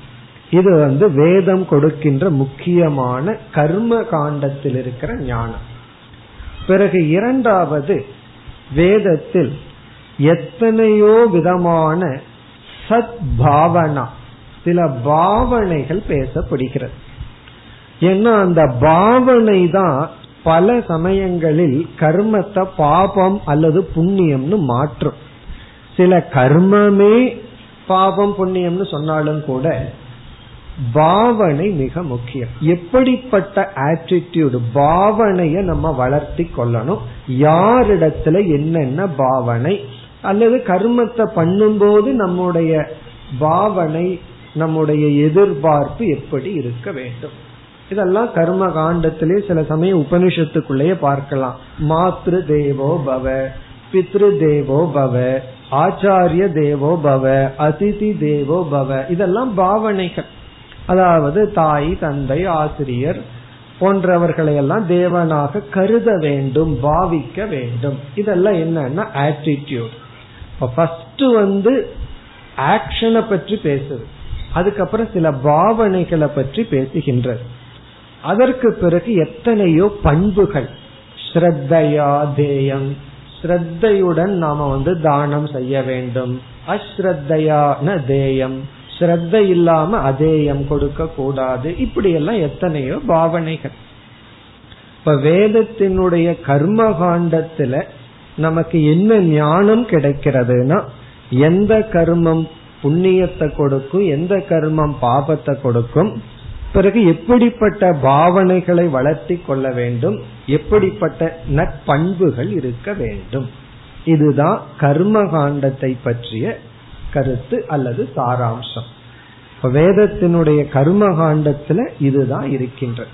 இது வந்து வேதம் கொடுக்கின்ற முக்கியமான கர்ம காண்டத்தில் இருக்கிற ஞானம். பிறகு இரண்டாவது வேதத்தில் எத்தனையோ விதமான சத் பாவனா சில பாவனைகள் பேசப்படுகிறது. ஏன்னா அந்த பாவனை தான் பல சமயங்களில் கர்மத்தை பாபம் அல்லது புண்ணியம்னு மாற்றும். சில கர்மமே பாபம் புண்ணியம்னு சொன்னாலும் கூட பாவனை மிக முக்கியம். எப்படிப்பட்ட ஆட்டிடியூடு பாவனைய நம்ம வளர்த்தி கொள்ளணும். யாரிடத்துல என்னென்ன பாவனை அல்லது கர்மத்தை பண்ணும்போது நம்முடைய பாவனை நம்முடைய எதிர்பார்ப்பு எப்படி இருக்க வேண்டும்? இதெல்லாம் கர்ம காண்டத்திலே சில சமயம் உபனிஷத்துக்குள்ளேயே பார்க்கலாம். மாத்ரு தேவோ பவ பித்ரு தேவோ பவ ஆச்சாரிய தேவோ பவ அதிதி தேவோ பவ. இதெல்லாம் பாவனைகள். அதாவது தாய் தந்தை ஆசிரியர் போன்றவர்களை எல்லாம் தேவனாக கருத வேண்டும் பாவிக்க வேண்டும். இதெல்லாம் என்னன்னா ஆட்டிடியூட் ஃபர்ஸ்ட் வந்து ஆக்ஷனை பற்றி பேசுது. அதுக்கப்புறம் சில பாவனைகளை பற்றி பேசுகின்றது. அதற்கு பிறகு எத்தனையோ பண்புகள். ஸ்ரத்தையா தேயம். ஸ்ரத்தையுடன் நாம வந்து தானம் செய்ய வேண்டும். அஸ்ரத்தையான தேயம். ஸ்ரத்த இல்லாம அதேயம் கொடுக்க கூடாது. இப்படி எல்லாம் எத்தனையோ பாவனைகள். இப்ப வேதத்தினுடைய கர்ம காண்டத்துல நமக்கு என்ன ஞானம் கிடைக்கிறதுனா எந்த கர்மம் புண்ணியத்தை கொடுக்கும் எந்த கர்மம் பாபத்தை கொடுக்கும் பிறகு எப்படிப்பட்ட பாவனைகளை வளர்த்தி கொள்ள வேண்டும் எப்படிப்பட்ட நற்பண்புகள் இருக்க வேண்டும். இதுதான் கர்ம காண்டத்தை பற்றிய கருத்து அல்லது சாராம்சம். வேதத்தினுடைய கர்ம காண்டத்துல இதுதான் இருக்கின்ற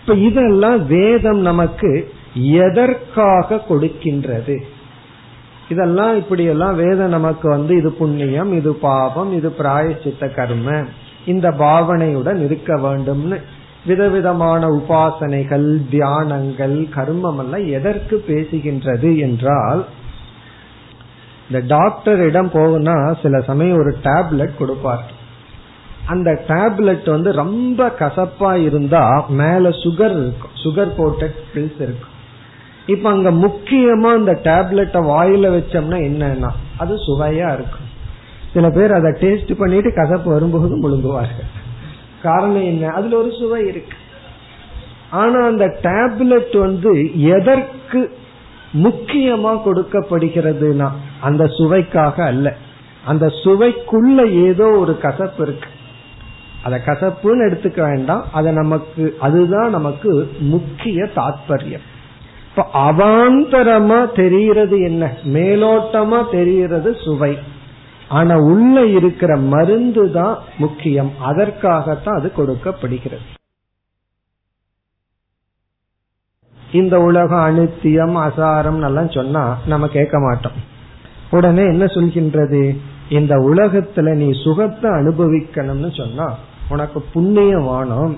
இப்ப இதெல்லாம் வேதம் நமக்கு எதற்காக கொடுக்கின்றது? இதெல்லாம் இப்படி எல்லாம் வேதம் நமக்கு வந்து இது புண்ணியம் இது பாவம் இது பிராயச்சித்த கர்ம இந்த பாவனையுடன் இருக்க வேண்டும்னு விதவிதமான உபாசனைகள் தியானங்கள் கர்மம் எல்லாம் எதற்கு பேசுகின்றது என்றால் இந்த டாக்டரிடம் போகுனா சில சமயம் ஒரு டேப்லெட் கொடுப்பார். அந்த டேப்லெட் வந்து ரொம்ப கசப்பா இருந்தா மேல சுகர் இருக்கும். சுகர் போட்ட பில்ஸ் இருக்கும். இப்ப அங்க முக்கியமா அந்த டேப்லெட்டை வாயில வச்சோம்னா என்னன்னா அது சுவையா இருக்கும். சில பேர் அதை டேஸ்ட் பண்ணிட்டு கசப்பு வரும்போது முழுங்குவார்கள். காரணம் என்ன? அதுல ஒரு சுவை இருக்கு. ஆனா அந்த டேப்லெட் வந்து எதற்கு முக்கியமா கொடுக்கப்படுகிறதுனா அந்த சுவைக்காக அல்ல. அந்த சுவைக்குள்ள ஏதோ ஒரு கசப்பு இருக்கு. அத கசப்புன்னு எடுத்துக்க வேண்டாம். அதை நமக்கு அதுதான் நமக்கு முக்கிய தாத்பரியம். இப்ப அவாந்தரமா தெரிகிறது என்ன? மேலோட்டமா தெரிகிறது சுவை. ஆனா உள்ள இருக்கிற மருந்து தான் முக்கியம். அதற்காகத்தான் அது கொடுக்கப்படுகிறது. இந்த உலகம் அனித்தியம் அசாரம் எல்லாம் சொன்னா நம்ம கேட்க மாட்டோம். உடனே என்ன சொல்கின்றது? இந்த உலகத்துல நீ சுகத்தை அனுபவிக்கணும்னு சொன்னா உனக்கு புண்ணியம் வேணும்.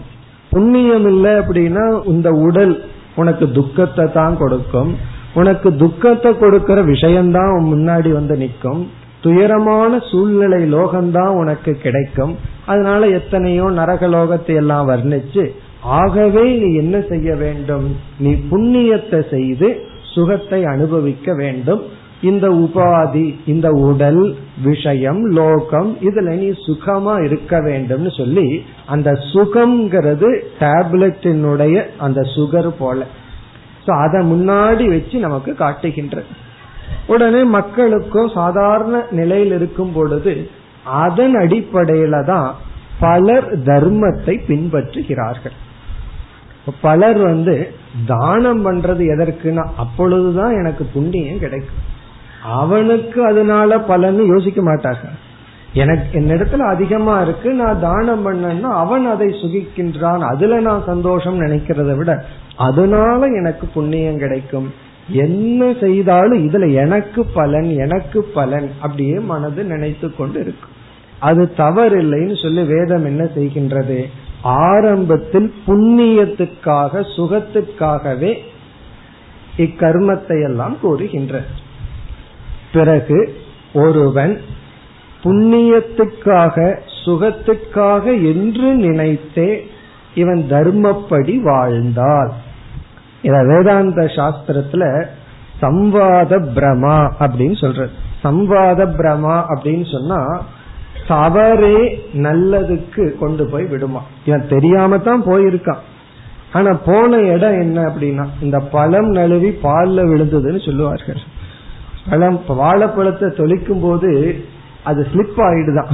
புண்ணியம் இல்லை அப்படின்னா இந்த உடல் உனக்கு துக்கத்தை தான் கொடுக்கும். உனக்கு துக்கத்தை கொடுக்கிற விஷயம்தான் முன்னாடி வந்து நிற்கும். துயரமான சூழ்நிலை லோகம்தான் உனக்கு கிடைக்கும். அதனால எத்தனையோ நரக லோகத்தை எல்லாம் வர்ணிச்சு ஆகவே நீ என்ன செய்ய வேண்டும்? நீ புண்ணியத்தை செய்து சுகத்தை அனுபவிக்க வேண்டும். இந்த உபாதி இந்த உடல் விஷயம் லோகம் இதுல நீ சுகமா இருக்க வேண்டும்னு சொல்லி அந்த சுகம்ங்கிறது டேப்லெட்டினுடைய அந்த சுகர் போல. சோ அதை முன்னாடி வச்சு நமக்கு காட்டுகின்ற உடனே மக்களுக்கும் சாதாரண நிலையில் இருக்கும் பொழுது அதன் அடிப்படையில தான் பலர் தர்மத்தை பின்பற்றுகிறார்கள். பலர் வந்து தானம் பண்றது எதற்குன்னா அப்பொழுதுதான் எனக்கு புண்ணியம் கிடைக்கும். அவனுக்கு அதனால பலன்னு யோசிக்க மாட்டாங்க. எனக்கு என்னிடத்துல அதிகமா இருக்கு நான் தானம் பண்ணேன்னா அவன் அதை சுகிக்கின்றான் அதுல நான் சந்தோஷம் நினைக்கிறத விட அதனால எனக்கு புண்ணியம் கிடைக்கும். என்ன செய்தாலும் இதுல எனக்கு பலன் எனக்கு பலன் அப்படியே மனது நினைத்து கொண்டு இருக்கும் அது தவறில்லைன்னு சொல்லி வேதம் என்ன செய்கின்றது? ஆரம்பத்தில் புண்ணியத்துக்காக சுகத்துக்காகவே இக்கர்மத்தை எல்லாம் கூறுகின்ற பிறகு ஒருவன் புண்ணியத்துக்காக சுகத்துக்காக என்று நினைத்தே இவன் தர்மப்படி வாழ்ந்தால் இத வேதாந்த சாஸ்திரத்துல சம்வாத பிரமா அப்படின்னு சொல்றது. சம்வாத பிரமா அப்படின்னு சொன்னா தவறே நல்லதுக்கு கொண்டு போய் விடுமா. இவன் தெரியாம தான் போயிருக்கான். ஆனா போன இடம் என்ன அப்படின்னா இந்த பழம் நழுவி பால்ல விழுந்ததுன்னு சொல்லுவார்கள். பழம் வாழைப்பழத்தை தொலிக்கும் போது அது ஸ்லிப் ஆயிடுதான்.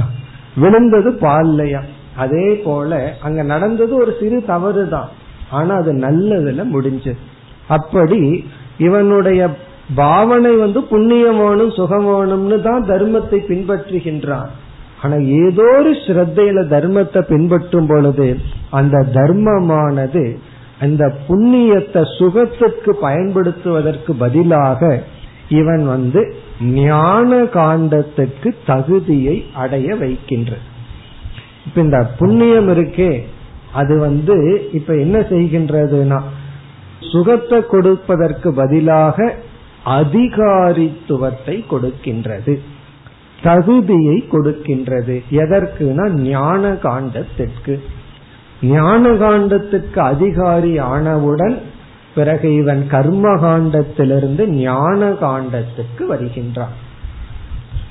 விழுந்தது பால்லையா. அதே போல அங்க நடந்தது ஒரு சிறு தவறு தான் ஆனா அது நல்லதுல முடிஞ்சது அப்படி இவனுடைய பாவனை வந்து புண்ணியம் வேணும் சுகம் வேணும்னு தான் தர்மத்தை பின்பற்றுகின்றான். ஆனா ஏதோ ஒரு ஸ்ரத்தையில தர்மத்தை பின்பற்றும் பொழுது அந்த தர்மமானது அந்த புண்ணியத்தை சுகத்திற்கு பயன்படுத்துவதற்கு பதிலாக இவன் வந்து ஞான காண்டத்துக்கு தகுதியை அடைய வைக்கின்ற இப்ப இந்த புண்ணியம் இருக்கே அது வந்து இப்ப என்ன செய்கின்றதுனா சுகத்தை கொடுப்பதற்கு பதிலாக அதிகாரித்துவத்தை கொடுக்கின்றது. தகுதியை கொடுக்கின்றது. எதற்குனா ஞான காண்டத்திற்கு ஞான காண்டத்துக்கு அதிகாரி ஆனவுடன் பிறகு இவன் கர்ம காண்டத்திலிருந்து ஞான காண்டத்துக்கு வருகின்றான்.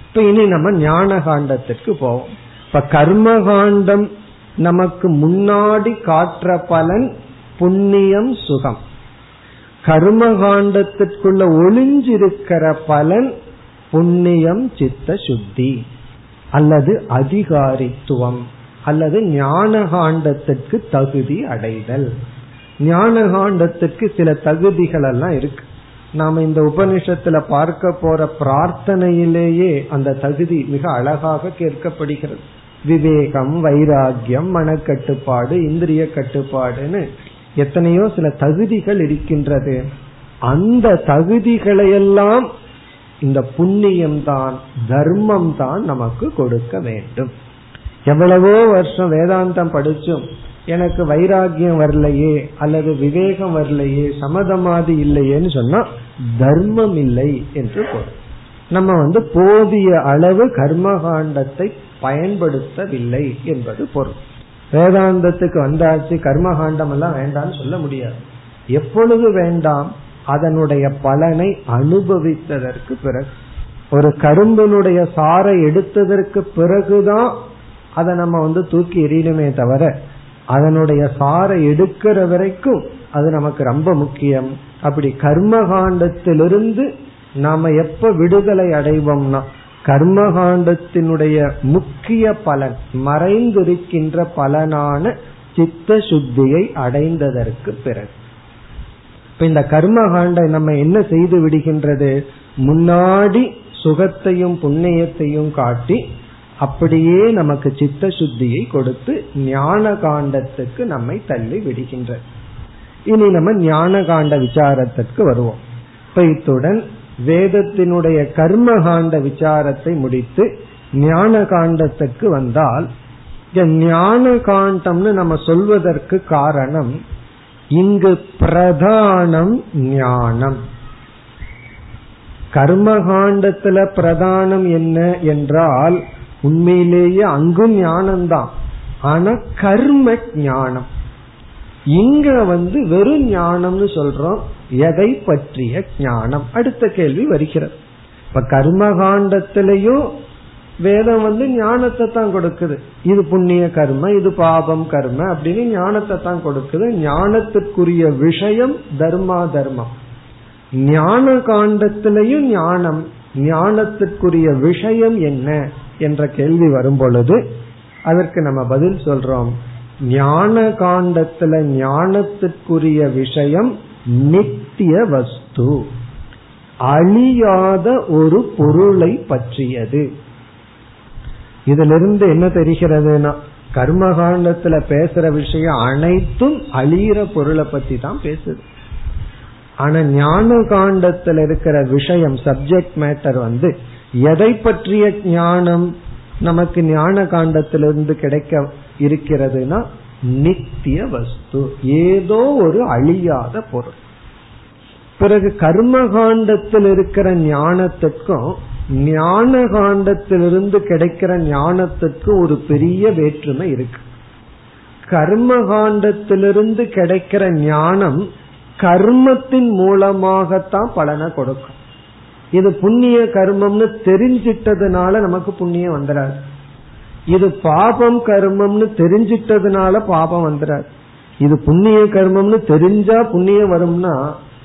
இப்ப இனி நம்ம ஞான காண்டத்திற்கு போவோம். இப்ப கர்ம காண்டம் நமக்கு முன்னாடி காற்ற பலன் புண்ணியம் சுகம். கர்ம காண்டத்திற்குள்ள ஒளிஞ்சிருக்கிற பலன் புண்ணியம் சித்த சுத்தி. அல்லது அதிகாரித்துவம் அல்லது ஞான காண்டத்திற்கு தகுதி அடைதல். ஞான காண்டத்திற்கு சில தகுதிகள் எல்லாம் இருக்கு. நாம இந்த உபனிஷத்துல பார்க்க போற பிரார்த்தனையிலேயே அந்த தகுதி மிக அழகாக கேட்கப்படுகிறது. விவேகம் வைராகியம் மனக்கட்டுப்பாடு இந்திரிய கட்டுப்பாடுன்னு எத்தனையோ சில தகுதிகள் இருக்கின்றது. அந்த தகுதிகளையெல்லாம் இந்த புண்ணியம்தான் தர்மம் தான் நமக்கு கொடுக்க வேண்டும். எவ்வளவோ வருஷம் வேதாந்தம் படிச்சும் எனக்கு வைராகியம் வரலையே அல்லது விவேகம் வரலையே சமதமாதி இல்லையேன்னு சொன்னா தர்மம் இல்லை என்று பொருள். நம்ம வந்து போதிய அளவு கர்மகாண்டத்தை பயன்படுத்தவில்லை என்பது பொருள். வேதாந்தத்துக்கு வந்தாச்சு கர்மகாண்டம் எல்லாம் வேண்டாம்னு சொல்ல முடியாது. எப்பொழுது வேண்டாம் அதனுடைய பலனை அனுபவித்ததற்கு பிறகு ஒரு கரும்பினுடைய சாரை எடுத்ததற்கு பிறகுதான் அதை நம்ம வந்து தூக்கி எறியணுமே தவிர அதனுடைய சாரை எடுக்கிற வரைக்கும் அது நமக்கு ரொம்ப முக்கியம். அப்படி கர்மகாண்டத்திலிருந்து நாம எப்ப விடுதலை அடைவோம்னா கர்மகாண்டத்தினுடைய முக்கிய பலன் மறைந்திருக்கின்ற பலனான சித்த சுத்தியை அடைந்ததற்கு பிறகு. இப்ப இந்த கர்மகாண்டம் நம்ம என்ன செய்து விடுகின்றது? முன்னாடி சுகத்தையும் புண்ணியத்தையும் காட்டி அப்படியே நமக்கு சித்த சுத்தியை கொடுத்து ஞான காண்டத்துக்கு நம்மை தள்ளி விடுகின்ற இனி நம்ம ஞான காண்ட விசாரத்திற்கு வருவோம். இப்ப இத்துடன் வேதத்தினுடைய கர்ம காண்ட விசாரத்தை முடித்து ஞான காண்டத்துக்கு வந்தால் ஞான காண்டம்னு நம்ம சொல்வதற்கு காரணம் இங்கு பிரதானம் ஞானம். கர்மகாண்டத்துல பிரதானம் என்ன என்றால் உண்மையிலேயே அங்கும் ஞானம்தான். ஆனா கர்ம ஞானம். இங்க வந்து வெறும் ஞானம்னு சொல்றோம் எதை பற்றிய ஞானம்? அடுத்த கேள்வி வருகிறது. இப்ப கர்மகாண்டத்திலையும் வேதம் வந்து ஞானத்தை தான் கொடுக்குது. இது புண்ணிய கர்ம இது பாபம் கர்ம அப்படின்னு ஞானத்தை தான் கொடுக்குது. ஞானத்திற்குரிய விஷயம் தர்மா தர்மம் ஞான காண்டத்திலையும் ஞானம் ஞானத்திற்குரிய விஷயம் என்ன என்ற கேள்வி வரும் பொழுது அதற்கு நம்ம பதில் சொல்றோம். ஞான காண்டத்துல ஞானத்துக்குரிய விஷயம் நித்திய வஸ்து. அழியாத ஒரு பொருளை பற்றியது. இதிலிருந்து என்ன தெரிகிறதுனா கர்மகாண்டத்துல பேசுற விஷயம் அனைத்தும் அழியிற பொருளை பத்தி தான் பேசுது. ஆனா ஞான காண்டத்தில் இருக்கிற விஷயம் சப்ஜெக்ட் மேட்டர் வந்து எதை பற்றிய ஞானம் நமக்கு ஞான காண்டத்திலிருந்து கிடைக்க இருக்கிறதுனா நித்திய வஸ்து ஏதோ ஒரு அழியாத பொருள். பிறகு கர்ம காண்டத்தில் இருக்கிற ஞானத்துக்கும் ஞான காண்டத்திலிருந்து கிடைக்கிற ஞானத்துக்கு ஒரு பெரிய வேற்றுமை இருக்கு. கர்ம காண்டத்திலிருந்து கிடைக்கிற ஞானம் கர்மத்தின் மூலமாகத்தான் பலனை கொடுக்கும். இது புண்ணிய கர்மம்னு தெரிஞ்சிட்டதுனால நமக்கு புண்ணியம் வந்துடாது. இது பாபம் கர்மம்னு தெரிஞ்சிட்டதுனால பாபம் வந்துடாது இது புண்ணிய கர்மம்னு தெரிஞ்சா புண்ணியம் வரும்னா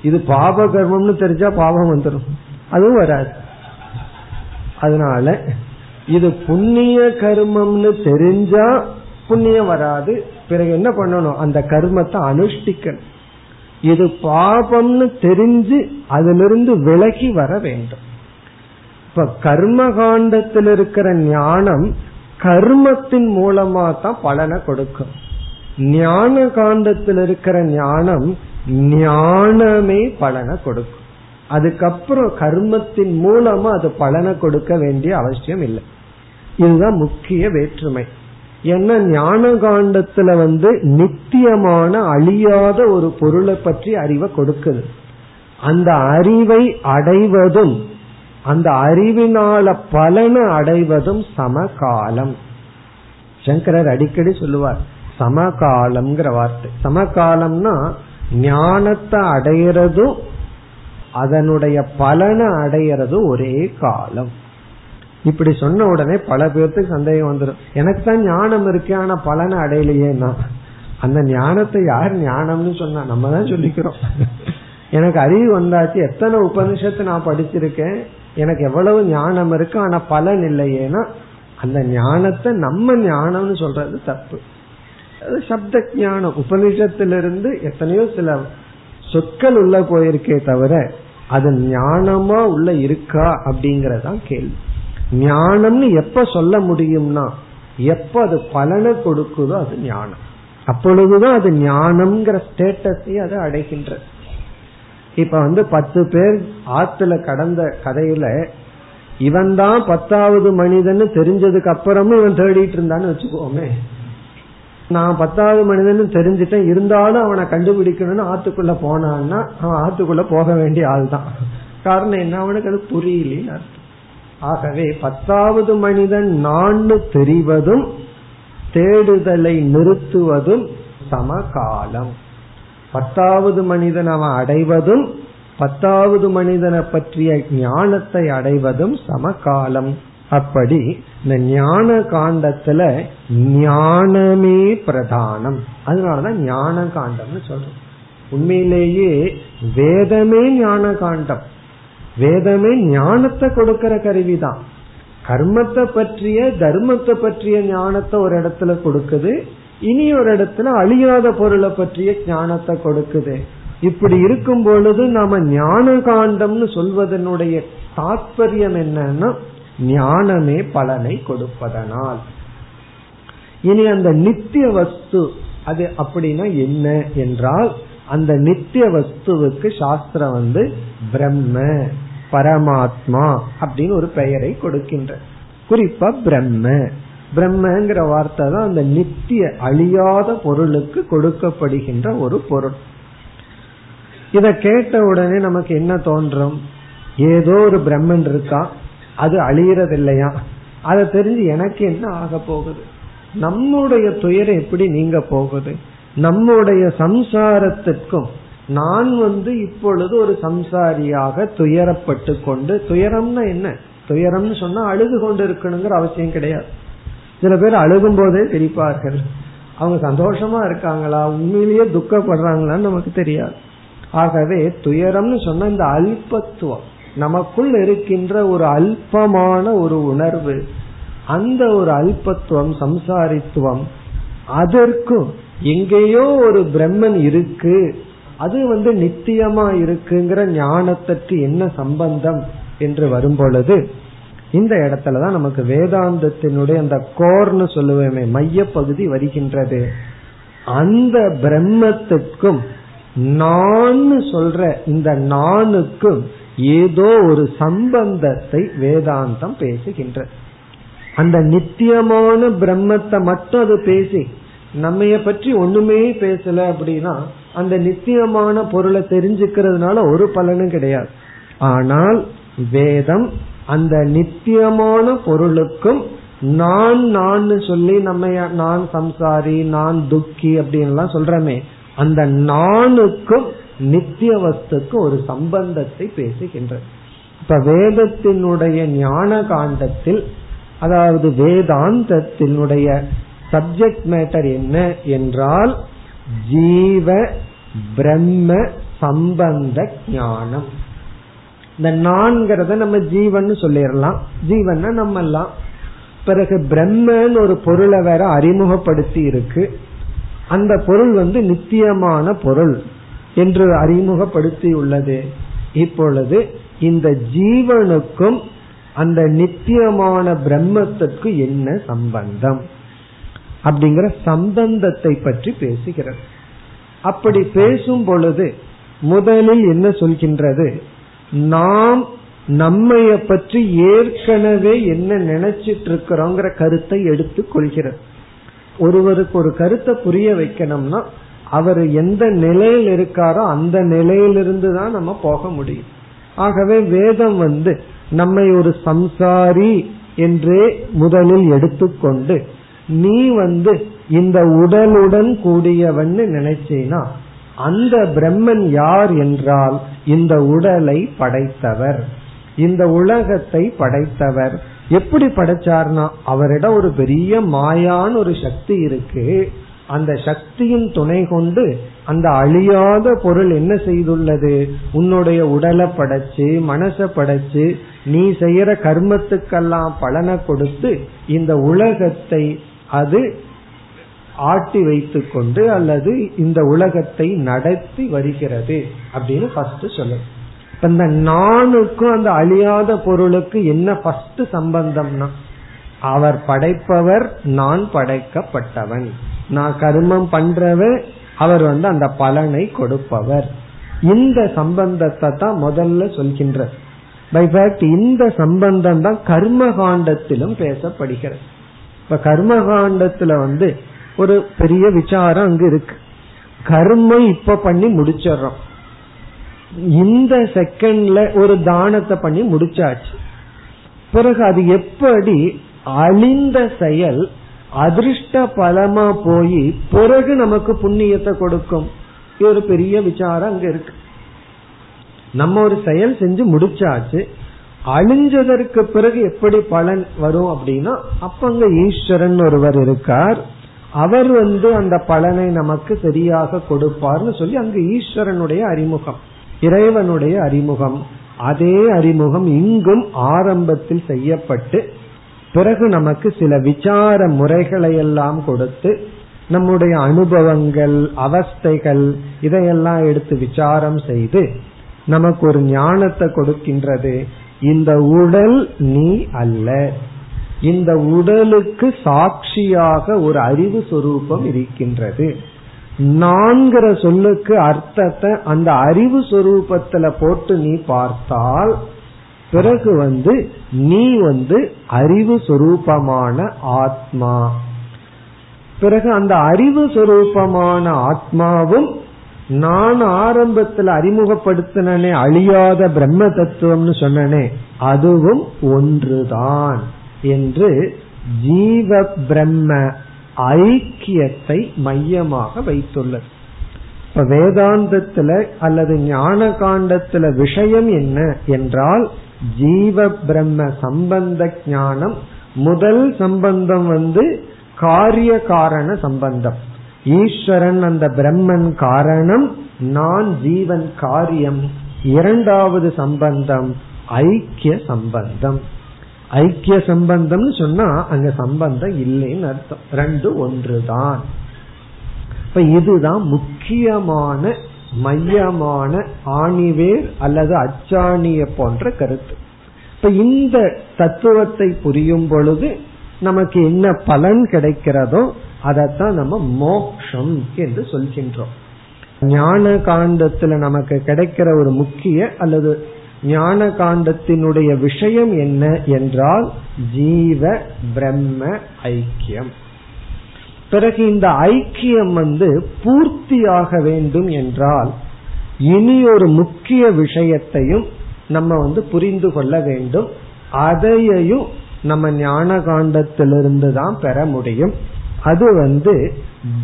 இது பாப கர்மம்னு தெரிஞ்சா பாபம் வந்துடும் அதுவும் வராது. அதனால இது புண்ணிய கர்மம்னு தெரிஞ்சா புண்ணியம் வராது. பிறகு என்ன பண்ணணும்? அந்த கர்மத்தை அனுஷ்டிக்கணும். இது பாபம்னு தெரிஞ்சு அதிலிருந்து விலகி வர வேண்டும். இப்ப கர்ம காண்டத்தில் இருக்கிற ஞானம் கர்மத்தின் மூலமா தான் பலனை கொடுக்கும். ஞான காண்டத்தில் இருக்கிற ஞானம் ஞானமே பலனை கொடுக்கும். அதுக்கப்புறம் கர்மத்தின் மூலமா அது பலனை கொடுக்க வேண்டிய அவசியம் இல்லை. இதுதான் முக்கிய வேற்றுமை. ஏன்னா ஞான காண்டத்துல வந்து நித்தியமான அழியாத ஒரு பொருளை பற்றி அறிவை கொடுக்குது. அந்த அறிவை அடைவதும் அந்த அறிவினால பலனை அடைவதும் சமகாலம். சங்கரர் அடிக்கடி சொல்லுவார் சமகாலம்ங்கிற வார்த்தை. சமகாலம்னா ஞானத்தை அடையிறதும் அதனுடைய பலனை அடையிறது ஒரே காலம். இப்படி சொன்ன உடனே பல பேர்த்துக்கு சந்தேகம் வந்துடும் எனக்கு தான் ஞானம் இருக்கு ஆனா பலனை அடையலையேன்னா அந்த ஞானத்தை யார் ஞானம்னு சொன்னா நம்ம தான் சொல்லிக்கிறோம். எனக்கு அறிவு வந்தாச்சு எத்தனை உபனிஷத்து நான் படிச்சிருக்கேன் எனக்கு எவ்வளவு ஞானம் இருக்கு ஆனா பலன் இல்லையேனா அந்த ஞானத்தை நம்ம ஞானம்னு சொல்றது தப்பு. சப்த ஞானம். உபனிஷத்திலிருந்து எத்தனையோ சில சொற்கள் உள்ள போயிருக்கே தவிர அது ஞானமா உள்ள இருக்கா அப்படிங்கறதான் கேள்வி. ஞானம்னு எப்ப சொல்ல முடியும்னா எப்ப அது பலனை கொடுக்குதோ அது ஞானம். அப்பொழுதுதான் அது ஞானம்ங்கிற ஸ்டேட்டஸை அது அடைகின்றது. இப்ப வந்து பத்து பேர் ஆத்துல கடந்த கதையில இவன் தான் பத்தாவது மனிதன் தெரிஞ்சதுக்கு அப்புறமும் இவன் தேடிட்டு இருந்தான்னு வச்சுக்கோமே. நான் பத்தாவது மனிதன் தெரிஞ்சிட்டேன் இருந்தாலும் அவனை கண்டுபிடிக்கணும்னு ஆத்துக்குள்ள போனான்னா அவன் ஆத்துக்குள்ள போக வேண்டிய ஆள் தான். காரணம் என்ன? அவனுக்கு அது புரியலன்னு அர்த்தம். ஆகவே பத்தாவது மனிதன் நான் தெரிவதும் தேடுதலை நிறுத்துவதும் சமகாலம். பத்தாவது மனிதன் அவன் அடைவதும் பத்தாவது மனிதனை பற்றிய ஞானத்தை அடைவதும் சமகாலம். அப்படி இந்த ஞான காண்டத்துல ஞானமே பிரதானம். அதனாலதான் ஞான காண்டம்னு சொல்றோம். உண்மையிலேயே வேதமே ஞான காண்டம் வேதமே ஞானத்தை கொடுக்கிற கருவிதான். கர்மத்தை பற்றிய தர்மத்தை பற்றிய ஞானத்தை ஒரு இடத்துல கொடுக்குது. இனி ஒரு இடத்துல அழியாத பொருளை பற்றிய ஞானத்தை கொடுக்குது. இப்படி இருக்கும் பொழுது நாம ஞான காண்டம்னு சொல்வதனுடைய தாற்பயம் என்னன்னா ஞானமே பலனை கொடுப்பதனால். இனி அந்த நித்திய வஸ்து அது அப்படின்னா என்ன என்றால் அந்த நித்திய வஸ்துவுக்கு சாஸ்திரம் வந்து பிரம்ம பரமாத்மா அப்படின்னு ஒரு பெயரை கொடுக்கின்ற. குறிப்பா பிரம்ம. பிரம்மங்கிற வார்த்தை தான் அந்த நித்திய அழியாத பொருளுக்கு கொடுக்கப்படுகின்ற ஒரு பொருள். இத கேட்ட உடனே நமக்கு என்ன தோன்றும்? ஏதோ ஒரு பிரம்மன் இருக்கா? அது அழியறது இல்லையா அதை தெரிஞ்சு எனக்கு என்ன ஆக போகுது? நம்முடைய துயரம் எப்படி நீங்க போகுது? நம்முடைய சம்சாரத்திற்கும் நான் வந்து இப்பொழுது ஒரு சம்சாரியாக துயரப்பட்டு கொண்டு துயரம்னா என்ன? துயரம்னு சொன்னா அழுது கொண்டு இருக்கணுங்கிற அவசியம் கிடையாது. சில பேர் அழுகும் போதே சிரிப்பார்கள். அவங்க சந்தோஷமா இருக்காங்களா? உண்மையிலேயே துக்கப்படுறாங்களான்னு நமக்கு தெரியாது. ஆகவே துயரம்னு சொன்ன இந்த அல்பத்துவம் நமக்குள் இருக்கின்ற ஒரு அல்பமான ஒரு உணர்வு அந்த ஒரு அல்பத்துவம் சம்சாரித்துவம் அதற்கும் எங்கேயோ ஒரு பிரம்மன் இருக்கு. அது வந்து நித்தியமா இருக்குங்கிற ஞானத்திற்கு என்ன சம்பந்தம் என்று வரும் பொழுது இந்த இடத்துலதான் நமக்கு வேதாந்தத்தினுடைய அந்த கோர்னு சொல்லுவேமே மைய பகுதி வருகின்றது. அந்த பிரம்மத்துக்கும் நான் சொல்ற இந்த நானுக்கும் ஏதோ ஒரு சம்பந்தத்தை வேதாந்தம் பேசுகின்ற. அந்த நித்தியமான பிரம்மத்தை மட்டும் அது பேசி நம்மைய பற்றி ஒண்ணுமே பேசல அப்படின்னா அந்த நித்தியமான பொருளை தெரிஞ்சுக்கிறதுனால ஒரு பலனும் கிடையாது. ஆனால் வேதம் அந்த நித்தியமான பொருளுக்கும் நான் நான் சொல்லி நம்ம நான் சம்சாரி நான் துக்கி அப்படின்லாம் சொல்றமே அந்த நானுக்கும் நித்திய வஸ்துக்கும் ஒரு சம்பந்தத்தை பேசுகின்றது இப்ப வேதத்தினுடைய ஞான காண்டத்தில் அதாவது வேதாந்தத்தினுடைய சப்ஜெக்ட் மேட்டர் என்ன என்றால் ஜீவ பிரம்ம சம்பந்த ஞானம். இந்த நான்கிறத நம்ம ஜீவன் சொல்லிடலாம். ஜீவன் நம்ம எல்லாம் பிறகு பிரம்மன் ஒரு பொருளை வேற அறிமுகப்படுத்தி இருக்கு. அந்த பொருள் வந்து நித்தியமான பொருள் என்று அறிமுகப்படுத்தி உள்ளது. இப்பொழுது இந்த ஜீவனுக்கும் அந்த நித்தியமான பிரம்மத்திற்கு என்ன சம்பந்தம்? அப்படிங்கிற சம்பந்தத்தை பற்றி பேசுகிறது. அப்படி பேசும் பொழுது முதலில் என்ன சொல்கின்றது? நாம் நம்மைய பற்றி ஏற்கனவே என்ன நினைச்சிட்டு இருக்கிறோங்கிற கருத்தை எடுத்துக் கொள்கிறது. ஒருவருக்கு ஒரு கருத்தை புரிய வைக்கணும்னா அவர் எந்த நிலையில் இருக்காரோ அந்த நிலையிலிருந்து தான் நம்ம போக முடியும். ஆகவே வேதம் வந்து நம்மை ஒரு சம்சாரி என்றே முதலில் எடுத்துக்கொண்டு நீ வந்து இந்த உடலுடன் கூடியவன்னு நினைச்சேனா அந்த பிரம்மன் யார் என்றால் இந்த உடலை படைத்தவர். இந்த உலகத்தை படைத்தவர். எப்படி படைச்சார்னா அவரிடம் ஒரு பெரிய மாயான ஒரு சக்தி இருக்கு. அந்த சக்தியின் துணை கொண்டு அந்த அழியாத பொருள் என்ன செய்துள்ளது? உன்னுடைய உடலை படைச்சு மனசை படைச்சு நீ செய்யற கர்மத்துக்கெல்லாம் பலனை கொடுத்து இந்த உலகத்தை அது ஆட்டி வைத்துக் கொண்டு அல்லது இந்த உலகத்தை நடத்தி வருகிறது அப்படின்னு ஃபர்ஸ்ட் சொல்லுங்க இந்த நானுக்கும் அந்த அழியாத பொருளுக்கு என்ன ஃபர்ஸ்ட் சம்பந்தம்னா அவர் படைப்பவர் நான் படைக்கப்பட்டவன். நான் கர்மம் பண்றவர் அவர் வந்து அந்த பலனை கொடுப்பவர். இந்த சம்பந்தத்தை தான் முதல்ல சொல்கின்ற பை ஃபேக்ட் இந்த சம்பந்தம் தான் கர்ம காண்டத்திலும் பேசப்படுகிறது. இப்ப கர்மகாண்டத்துல வந்து ஒரு பெரிய விசாரம் அங்க இருக்கு. கர்மம் இப்ப பண்ணி முடிச்சிடறோம். இந்த செகண்ட்ல ஒரு தானத்தை பண்ணி முடிச்சாச்சு. பிறகு அது எப்படி அழிந்த செயல் அதிர்ஷ்ட பலமா போய் பிறகு நமக்கு புண்ணியத்தை கொடுக்கும்? ஒரு பெரிய விசாரம் அங்க இருக்கு. நம்ம ஒரு செயல் செஞ்சு முடிச்சாச்சு. அழிஞ்சதற்கு பிறகு எப்படி பலன் வரும் அப்படின்னா அப்ப அங்க ஈஸ்வரன் ஒருவர் இருக்கார். அவர் வந்து அந்த பலனை நமக்கு சரியாக கொடுப்பார்னு சொல்லி அங்கு ஈஸ்வரனுடைய அறிமுகம் இறைவனுடைய அறிமுகம். அதே அறிமுகம் இங்கும் ஆரம்பத்தில் செய்யப்பட்டு பிறகு நமக்கு சில விசார முறைகளை எல்லாம் கொடுத்து நம்முடைய அனுபவங்கள் அவஸ்தைகள் இதையெல்லாம் எடுத்து விசாரம் செய்து நமக்கு ஒரு ஞானத்தை கொடுக்கின்றது. இந்த உடல் நீ அல்ல. இந்த உடலுக்கு சாட்சியாக ஒரு அறிவு சொரூபம் இருக்கின்றது. நான்கிற சொல்லுக்கு அர்த்தத்தை அந்த அறிவு சொரூபத்துல போட்டு நீ பார்த்தால் பிறகு வந்து நீ வந்து அறிவு சொரூபமான ஆத்மா. பிறகு அந்த அறிவு சொரூபமான ஆத்மாவும் நான் ஆரம்பத்தில் அறிமுகப்படுத்தினே அழியாத பிரம்ம தத்துவம்னு சொன்னனே அதுவும் ஒன்றுதான். என்று ஜீவ பிரம்ம ஐக்கியத்தை மையமாக வைத்துள்ளது. இப்ப வேதாந்தத்துல அல்லது ஞான காண்டத்துல விஷயம் என்ன என்றால் ஜீவ பிரம்ம சம்பந்த ஞானம் முதல் சம்பந்தம் வந்து காரிய காரண சம்பந்தம். ஈஸ்வரன் அந்த பிரம்மன் காரணம் நான் ஜீவன் காரியம். இரண்டாவது சம்பந்தம் ஐக்கிய சம்பந்தம். ஐக்கிய சம்பந்தம்னு சொன்னா அங்க சம்பந்தம் இல்லைன்னு அர்த்தம். ரெண்டு ஒன்றுதான். இப்ப இதுதான் முக்கியமான மையமான ஆணிவேர் அல்லது அச்சாணிய போன்ற கருத்து. இப்ப இந்த தத்துவத்தை புரியும் பொழுது நமக்கு என்ன பலன் கிடைக்கிறதோ அதைத்தான் நம்ம மோக்ஷம் என்று சொல்கின்றோம். ஞான காண்டத்துல நமக்கு கிடைக்கிற ஒரு முக்கிய அல்லது ஞான காண்டத்தினுடைய விஷயம் என்ன என்றால் ஜீவ பிரம்ம ஐக்கியம். பிறகு இந்த ஐக்கியம் வந்து பூர்த்தியாக வேண்டும் என்றால் இனி ஒரு முக்கிய விஷயத்தையும் நம்ம வந்து புரிந்து கொள்ள வேண்டும். அதையையும் நம்ம ஞான காண்டத்திலிருந்து தான் பெற முடியும். அது வந்து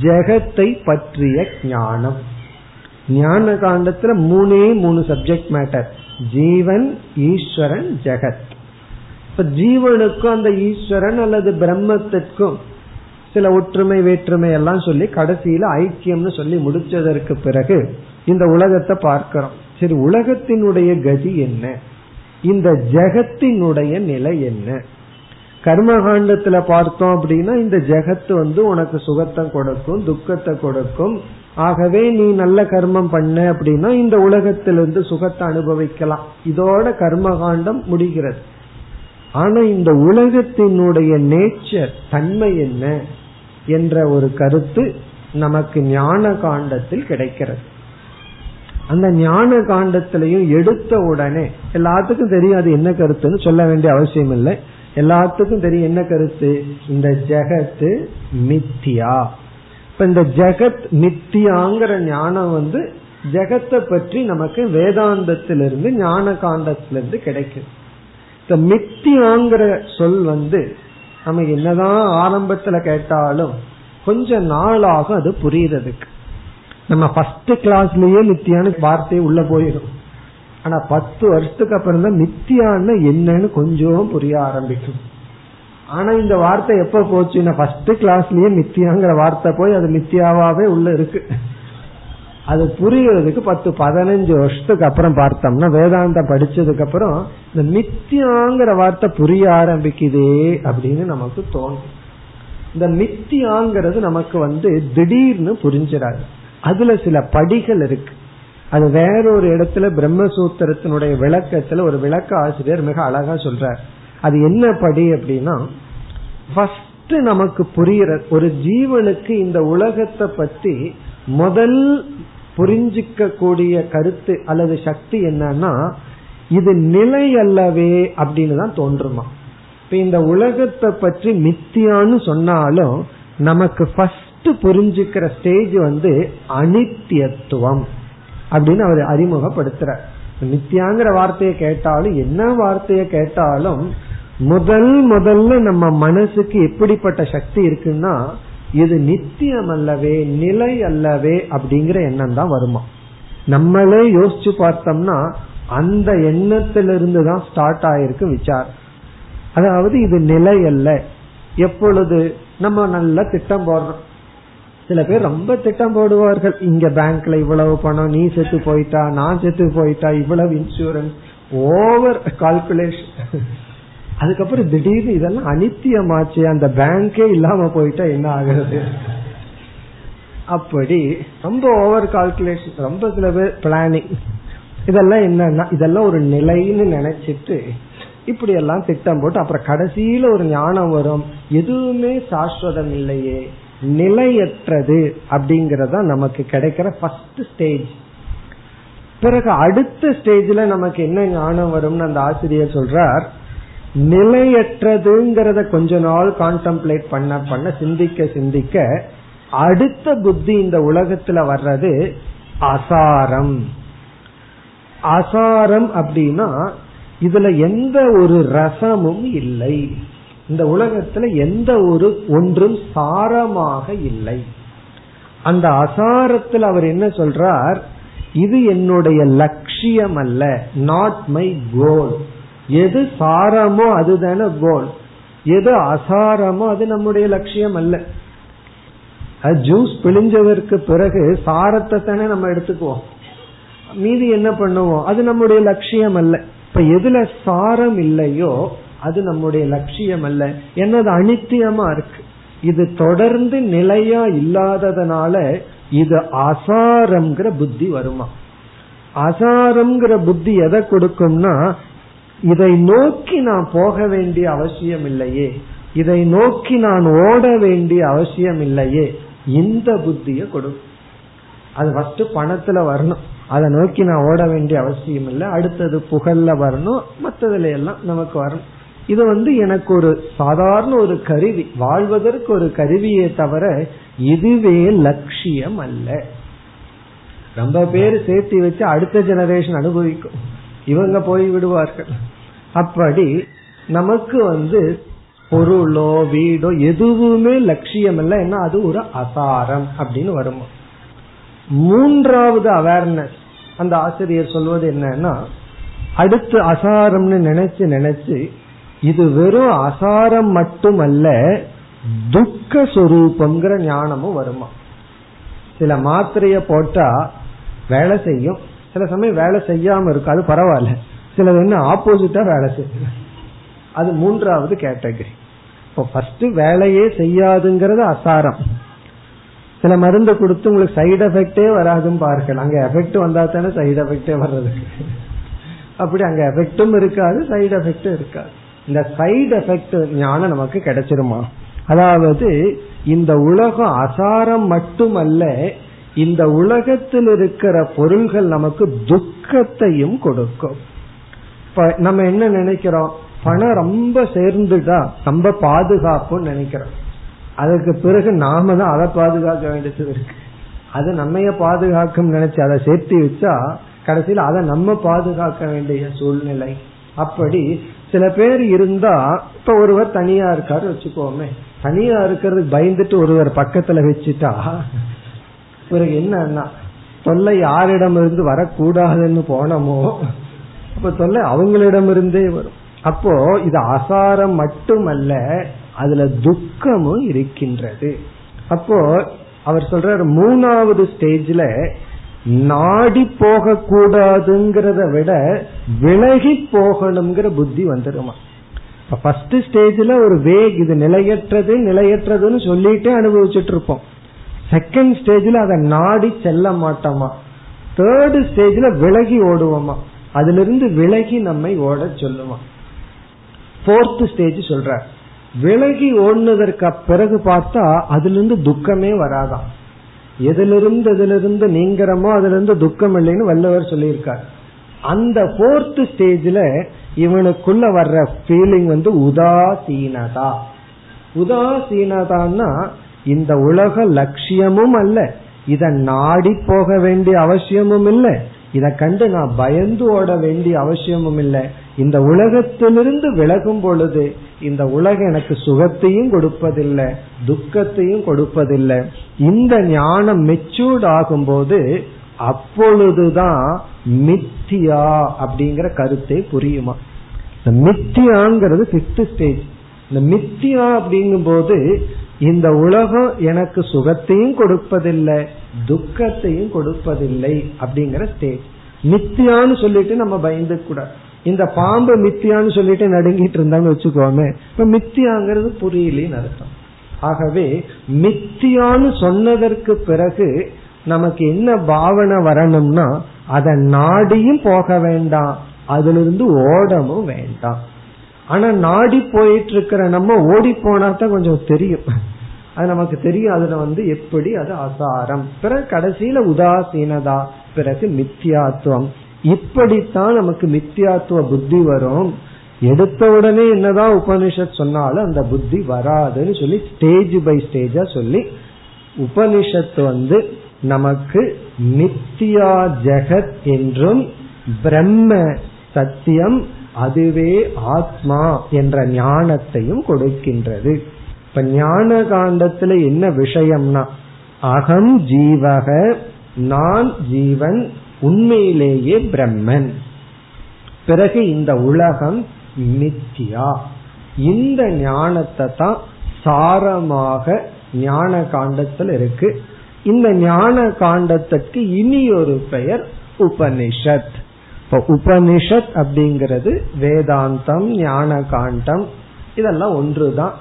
ஜெகத்தை பற்றிய ஞானம். ஞான காண்டத்துல மூணே மூணு சப்ஜெக்ட் மேட்டர் ஜீவன் ஈஸ்வரன் ஜெகத். இப்ப ஜீவனுக்கும் அந்த ஈஸ்வரன் அல்லது பிரம்மத்திற்கும் சில ஒற்றுமை வேற்றுமை எல்லாம் சொல்லி கடைசியில ஐக்கியம்னு சொல்லி முடிச்சதற்கு பிறகு இந்த உலகத்தை பார்க்கிறோம். சரி உலகத்தினுடைய கதி என்ன? இந்த ஜெகத்தினுடைய நிலை என்ன? கர்மகாண்டத்துல பார்த்தோம் அப்படின்னா இந்த ஜெகத்து வந்து உனக்கு சுகத்தை கொடுக்கும் துக்கத்தை கொடுக்கும் ஆகவே நீ நல்ல கர்மம் பண்ண அப்படின்னா இந்த உலகத்திலிருந்து சுகத்தை அனுபவிக்கலாம். இதோட கர்மகாண்டம் முடிகிறது. ஆனா இந்த உலகத்தினுடைய நேச்சர் தன்மை என்ன என்ற ஒரு கருத்து நமக்கு ஞான காண்டத்தில் கிடைக்கிறது. அந்த ஞான காண்டத்திலையும் எடுத்த உடனே எல்லாத்துக்கும் தெரியாது என்ன கருத்துன்னு சொல்ல வேண்டிய அவசியம் இல்லை. எல்லாத்துக்கும் தெரியும் என்ன கருத்து? இந்த ஜெகத்து மித்தியா. இப்ப இந்த ஜெகத் மித்தியாங்கிற ஞானம் வந்து ஜெகத்தை பற்றி நமக்கு வேதாந்தத்திலிருந்து ஞான காண்டத்திலிருந்து கிடைக்கும். இந்த மித்தியாங்கிற சொல் வந்து நம்ம என்னதான் ஆரம்பத்துல கேட்டாலும் கொஞ்ச நாளாகும் அது புரியறதுக்கு. நம்ம ஃபர்ஸ்ட் கிளாஸ்லயே மித்தியான வார்த்தை உள்ள போயிடும். ஆனா பத்து வருஷத்துக்கு அப்புறம் தான் மித்தியான்னு என்னன்னு கொஞ்சம் புரிய ஆரம்பிக்கும். ஆனா இந்த வார்த்தை எப்ப போச்சுன்னா ஃபர்ஸ்ட் கிளாஸ்லயே மித்தியாங்கிற வார்த்தை போய் அது மித்தியாவாவே உள்ள இருக்கு. அது புரியறதுக்கு பத்து பதினஞ்சு வருஷத்துக்கு அப்புறம் பார்த்தோம்னா வேதாந்தம் படிச்சதுக்கு அப்புறம் இந்த மித்தியாங்கிற வார்த்தை புரிய ஆரம்பிக்குதே அப்படின்னு நமக்கு தோணும். இந்த மித்தியாங்கிறது நமக்கு வந்து திடீர்னு புரிஞ்சிடாது. அதுல சில படிகள் இருக்கு. அது வேறொரு இடத்துல பிரம்மசூத்திரத்தினுடைய விளக்கத்துல ஒரு விளக்க ஆசிரியர் மிக அழகா சொல்றார். அது என்ன படி அப்படின்னா ஃபர்ஸ்ட் நமக்கு புரிகிற ஒரு ஜீவனுக்கு இந்த உலகத்தை பத்தி முதல் புரிஞ்சிக்க கூடிய கருத்து அல்லது சக்தி என்னன்னா இது நிலை அல்லவே அப்படின்னு தான் தோன்றுமா. இப்ப இந்த உலகத்தை பற்றி மித்தியான்னு சொன்னாலும் நமக்கு ஃபர்ஸ்ட் புரிஞ்சுக்கிற ஸ்டேஜ் வந்து அனித்தியத்துவம் அப்படின்னு அவர் அறிமுகப்படுத்துற நித்தியாங்கிற வார்த்தையை கேட்டாலும் என்ன வார்த்தையை கேட்டாலும் முதல் முதல்ல நம்ம மனசுக்கு எப்படிப்பட்ட சக்தி இருக்குன்னா இது நித்தியம் அல்லவே நிலை அல்லவே அப்படிங்கிற எண்ணம் தான் வருமா? நம்மளே யோசிச்சு பார்த்தோம்னா அந்த எண்ணத்திலிருந்து தான் ஸ்டார்ட் ஆயிருக்கு விசாரம். அதாவது இது நிலை அல்ல. எப்பொழுது நம்ம நல்ல திட்டம் போடுறோம். சில பேர் ரொம்ப திட்டம் போடுவார்கள். இங்க பேங்க்ல இவ்வளவு பணம் நீ செத்து போயிட்டா நான் செத்து போயிட்டா இவ்வளவு இன்சூரன்ஸ் ஓவர் கால்குலேஷன் அதுக்கப்புறம் திடீர்னு இதெல்லாம் அனித்தியமாச்சு அந்த பேங்கே இல்லாம போயிட்டா என்ன ஆகுறது? அப்படி ரொம்ப ஓவர் கால்குலேஷன் ரொம்ப சில பேர் பிளானிங் இதெல்லாம் என்னன்னா இதெல்லாம் ஒரு நிலைன்னு நினைச்சிட்டு இப்படி எல்லாம் திட்டம் போட்டு அப்புறம் கடைசியில ஒரு ஞானம் வரும். எதுவுமே சாஸ்வதம் இல்லையே. நிலையற்றது அப்படிங்கறத நமக்கு கிடைக்கிற ஃபர்ஸ்ட் ஸ்டேஜ் பிறகு அடுத்த ஸ்டேஜ்ல நமக்கு என்ன ஞானம் வரும்னு அந்த ஆசிரியர் சொல்றார். நிலையற்றதுங்கிறத கொஞ்ச நாள் கான்டம்ப்ளேட் பண்ண பண்ண சிந்திக்க சிந்திக்க அடுத்த புத்தி இந்த உலகத்துல வர்றது அசாரம். அசாரம் அப்படின்னா இதுல எந்த ஒரு ரசமும் இல்லை. இந்த உலகத்துல எந்த ஒரு ஒன்றும் சாரமாக இல்லை. அந்த அசாரத்தில் அவர் என்ன சொல்றார்? இது என்னுடைய லட்சியம் அல்ல நாட் மை கோல் எது சாரமோ அதுதானே கோல் எது அசாரமோ அது நம்முடைய லட்சியம் அல்ல. ஜூஸ் பிழிஞ்சதற்கு பிறகு சாரத்தை தானே நம்ம எடுத்துக்குவோம். மீதி என்ன பண்ணுவோம்? அது நம்முடைய லட்சியம் அல்ல. இப்ப எதுல சாரம் இல்லையோ அது நம்முடைய லட்சியம் அல்ல. என்னது அனித்தியமா இருக்கு. இது தொடர்ந்து நிலையா இல்லாததுனால இது அசாரம்ங்கிற புத்தி வருமா? அசாரம்ங்கிற புத்தி எதை கொடுக்கும்னா இதை நோக்கி நான் போக வேண்டிய அவசியம் இல்லையே இதை நோக்கி நான் ஓட வேண்டிய அவசியம் இல்லையே இந்த புத்திய கொடு. அது ஃபர்ஸ்ட் பணத்துல வரணும். அதை நோக்கி நான் ஓட வேண்டிய அவசியம் இல்லை அடுத்தது புகழ்ல வரணும். மற்றதுல எல்லாம் நமக்கு வரணும். இது வந்து எனக்கு ஒரு சாதாரண ஒரு கருவி. வாழ்வதற்கு ஒரு கருவியே தவிர இதுவே லட்சியம் அல்ல. ரொம்ப பேர் சேர்த்து வச்சு அடுத்த ஜெனரேஷன் அனுபவிக்கும். இவங்க போய் விடுவார்கள். அப்படி நமக்கு வந்து பொருளோ வீடோ எதுவுமே லட்சியம் இல்லை ஏன்னா அது ஒரு அசாரம் அப்படின்னு வருமா? மூன்றாவது அவேர்னஸ் அந்த ஆசிரியர் சொல்வது என்னன்னா அடுத்து அசாரம்னு நினைச்சு நினைச்சு இது வெறும் அசாரம் மட்டுமல்ல துக்க சொரூபம்ங்கிற ஞானமும் வருமா? சில மாத்திரைய போட்டா வேலை செய்யும். சில சமயம் வேலை செய்யாம இருக்கும் அது பரவாயில்ல. சிலது என்ன ஆப்போசிட்டா வேலை செய்யும் அது மூன்றாவது கேட்டகரி இப்போ ஃபர்ஸ்ட் வேலையே செய்யாதுங்கிறது அசாரம். சில மருந்து கொடுத்து உங்களுக்கு சைடு எஃபெக்டே வராதுன்னு பார்க்கலாம். அங்க எஃபெக்ட் வந்தா தானே சைடு எஃபெக்டே வர்றது அப்படி அங்க எஃபெக்டும் இருக்காது சைடு எஃபெக்டும் இருக்காது. இந்த சைடு எஃபெக்ட் ஞானம் நமக்கு கிடைச்சிருமா? அதாவது இந்த உலகம் அசாரம் மட்டுமல்ல இந்த உலகத்தில் இருக்கிற பொருள்கள் நமக்கு துக்கத்தையும் கொடுக்கும். நம்ம என்ன நினைக்கிறோம்? பணம் ரொம்ப சேர்ந்துட்டா ரொம்ப பாதுகாப்புன்னு நினைக்கிறோம். அதுக்கு பிறகு நாம தான் அதை பாதுகாக்க வேண்டியது இருக்கு. அது நம்மைய பாதுகாக்கும் நினைச்சு அதை சேர்த்து வச்சா கடைசியில் அதை நம்ம பாதுகாக்க வேண்டிய சூழ்நிலை. அப்படி சில பேர் இருந்தா இப்ப ஒருவர் தனியா இருக்காரு வச்சுக்கோமே. தனியா இருக்கிறது பயந்துட்டு ஒருவர் பக்கத்துல வச்சுட்டா பிறகு என்னன்னா தொல்லை யாரிடம் இருந்து வரக்கூடாதுன்னு போனோமோ அப்ப தொல்லை அவங்களிடமிருந்தே வரும். அப்போ இது அசாரம் மட்டுமல்ல அதுல துக்கமும் இருக்கின்றது. அப்போ அவர் சொல்றாரு மூணாவது ஸ்டேஜ்ல நாடி போக கூடாதுங்கிறத விட விலகி போகணுங்கிற புத்தி வந்துருமா? ஃபர்ஸ்ட் ஸ்டேஜ்ல ஒரு வேக் இது நிலையற்றது நிலையற்றதுன்னு சொல்லிட்டே அனுபவிச்சுட்டு இருப்போம். செகண்ட் ஸ்டேஜ்ல அதை நாடி செல்ல மாட்டோமா? தேர்டு ஸ்டேஜ்ல விலகி ஓடுவோமா? அதுல இருந்து விலகி நம்மை ஓட சொல்லுவோம் போர்த்து ஸ்டேஜ் சொல்ற. விலகி ஓடுனதற்கு பிறகு பார்த்தா அதுல இருந்து துக்கமே வராதான் எதிலிருந்து எதிலிருந்து நீங்கிறமோ அதுல இருந்து துக்கம் இல்லைன்னு வல்லவர் சொல்லியிருக்கார். அந்த போர்த்து ஸ்டேஜ்ல இவனுக்குள்ள வர்ற ஃபீலிங் வந்து உதாசீனதா? உதாசீனதான்னா இந்த உலக லட்சியமும் அல்ல. இதை நாடி போக வேண்டிய அவசியமும் இல்லை. இதை கண்டு நான் பயந்து ஓட வேண்டிய அவசியமும் இல்லை. இந்த உலகத்திலிருந்து விலகும் பொழுது இந்த உலகம் எனக்கு சுகத்தையும் கொடுப்பதில்லை துக்கத்தையும் கொடுப்பதில்லை. இந்த ஞானம் மெச்சூர்ட் ஆகும்போது அப்பொழுதுதான் மித்தியா அப்படிங்கிற கருத்தை புரியுமா? இந்த மித்தியாங்கிறது பிப்த் ஸ்டேஜ் இந்த மித்தியா அப்படிங்கும் போது இந்த உலகம் எனக்கு சுகத்தையும் கொடுப்பதில்லை துக்கத்தையும் கொடுப்பதில்லை அப்படிங்கிற ஸ்டேஜ் மித்தியான்னு சொல்லிட்டு நம்ம பயந்து கூட இந்த பாம்பு மித்தியான்னு சொல்லிட்டு நடுங்கிட்டு இருந்தான்னு வச்சுக்கோமே இப்ப மித்தியாங்கிறது புரியலேன்னு அர்த்தம். ஆகவே மித்தியான்னு சொன்னதற்கு பிறகு நமக்கு என்ன பாவனை வரணும்னா அதை நாடியும் போக வேண்டாம் அதுல இருந்து வேண்டாம். ஆனா நாடி போயிட்டு இருக்கிற நம்ம ஓடி போனா தான் கொஞ்சம் தெரியும். அது நமக்கு தெரியும். அதுல வந்து எப்படி அது அசாரம். பிறகு கடைசியில உதாசீனதா. பிறகு மித்தியாத்துவம். இப்படித்தான் நமக்கு மித்தியாத்துவ புத்தி வரும். எடுத்த உடனே என்னதான் உபனிஷத் சொன்னாலும் அந்த புத்தி வராதுன்னு சொல்லி ஸ்டேஜ் பை ஸ்டேஜா சொல்லி உபனிஷத்து வந்து நமக்கு மித்தியா ஜெகத் என்றும் பிரம்ம சத்தியம் அதுவே ஆத்மா என்ற ஞானத்தையும் கொடுக்கின்றது. இப்ப ஞான காண்டத்துல என்ன விஷயம்னா அகம் ஜீவக நான் ஜீவன் உண்மையிலேயே பிரம்மன். பிறகு இந்த உலகம் நித்யா இந்த ஞானத்தை தான் சாரமாக ஞான காண்டத்தில் இருக்கு. இந்த ஞான காண்டத்துக்கு இனி ஒரு பெயர் உபனிஷத். இப்போ உபனிஷத் அப்படிங்கிறது வேதாந்தம் ஞான காண்டம் இதெல்லாம் ஒன்றுதான்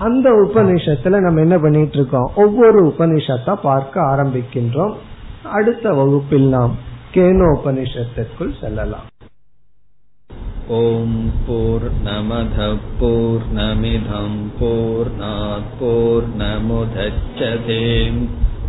அந்த உபனிஷத்துல நம்ம என்ன பண்ணிட்டு இருக்கோம் ஒவ்வொரு உபனிஷத்தா பார்க்க ஆரம்பிக்கின்றோம் அடுத்த வகுப்பில் நாம் கேனோபனிஷத்திற்குள் செல்லலாம் ॐ पूर्णमधः पूर्णमिधं पूर्णात् पूर्णमुदच्छते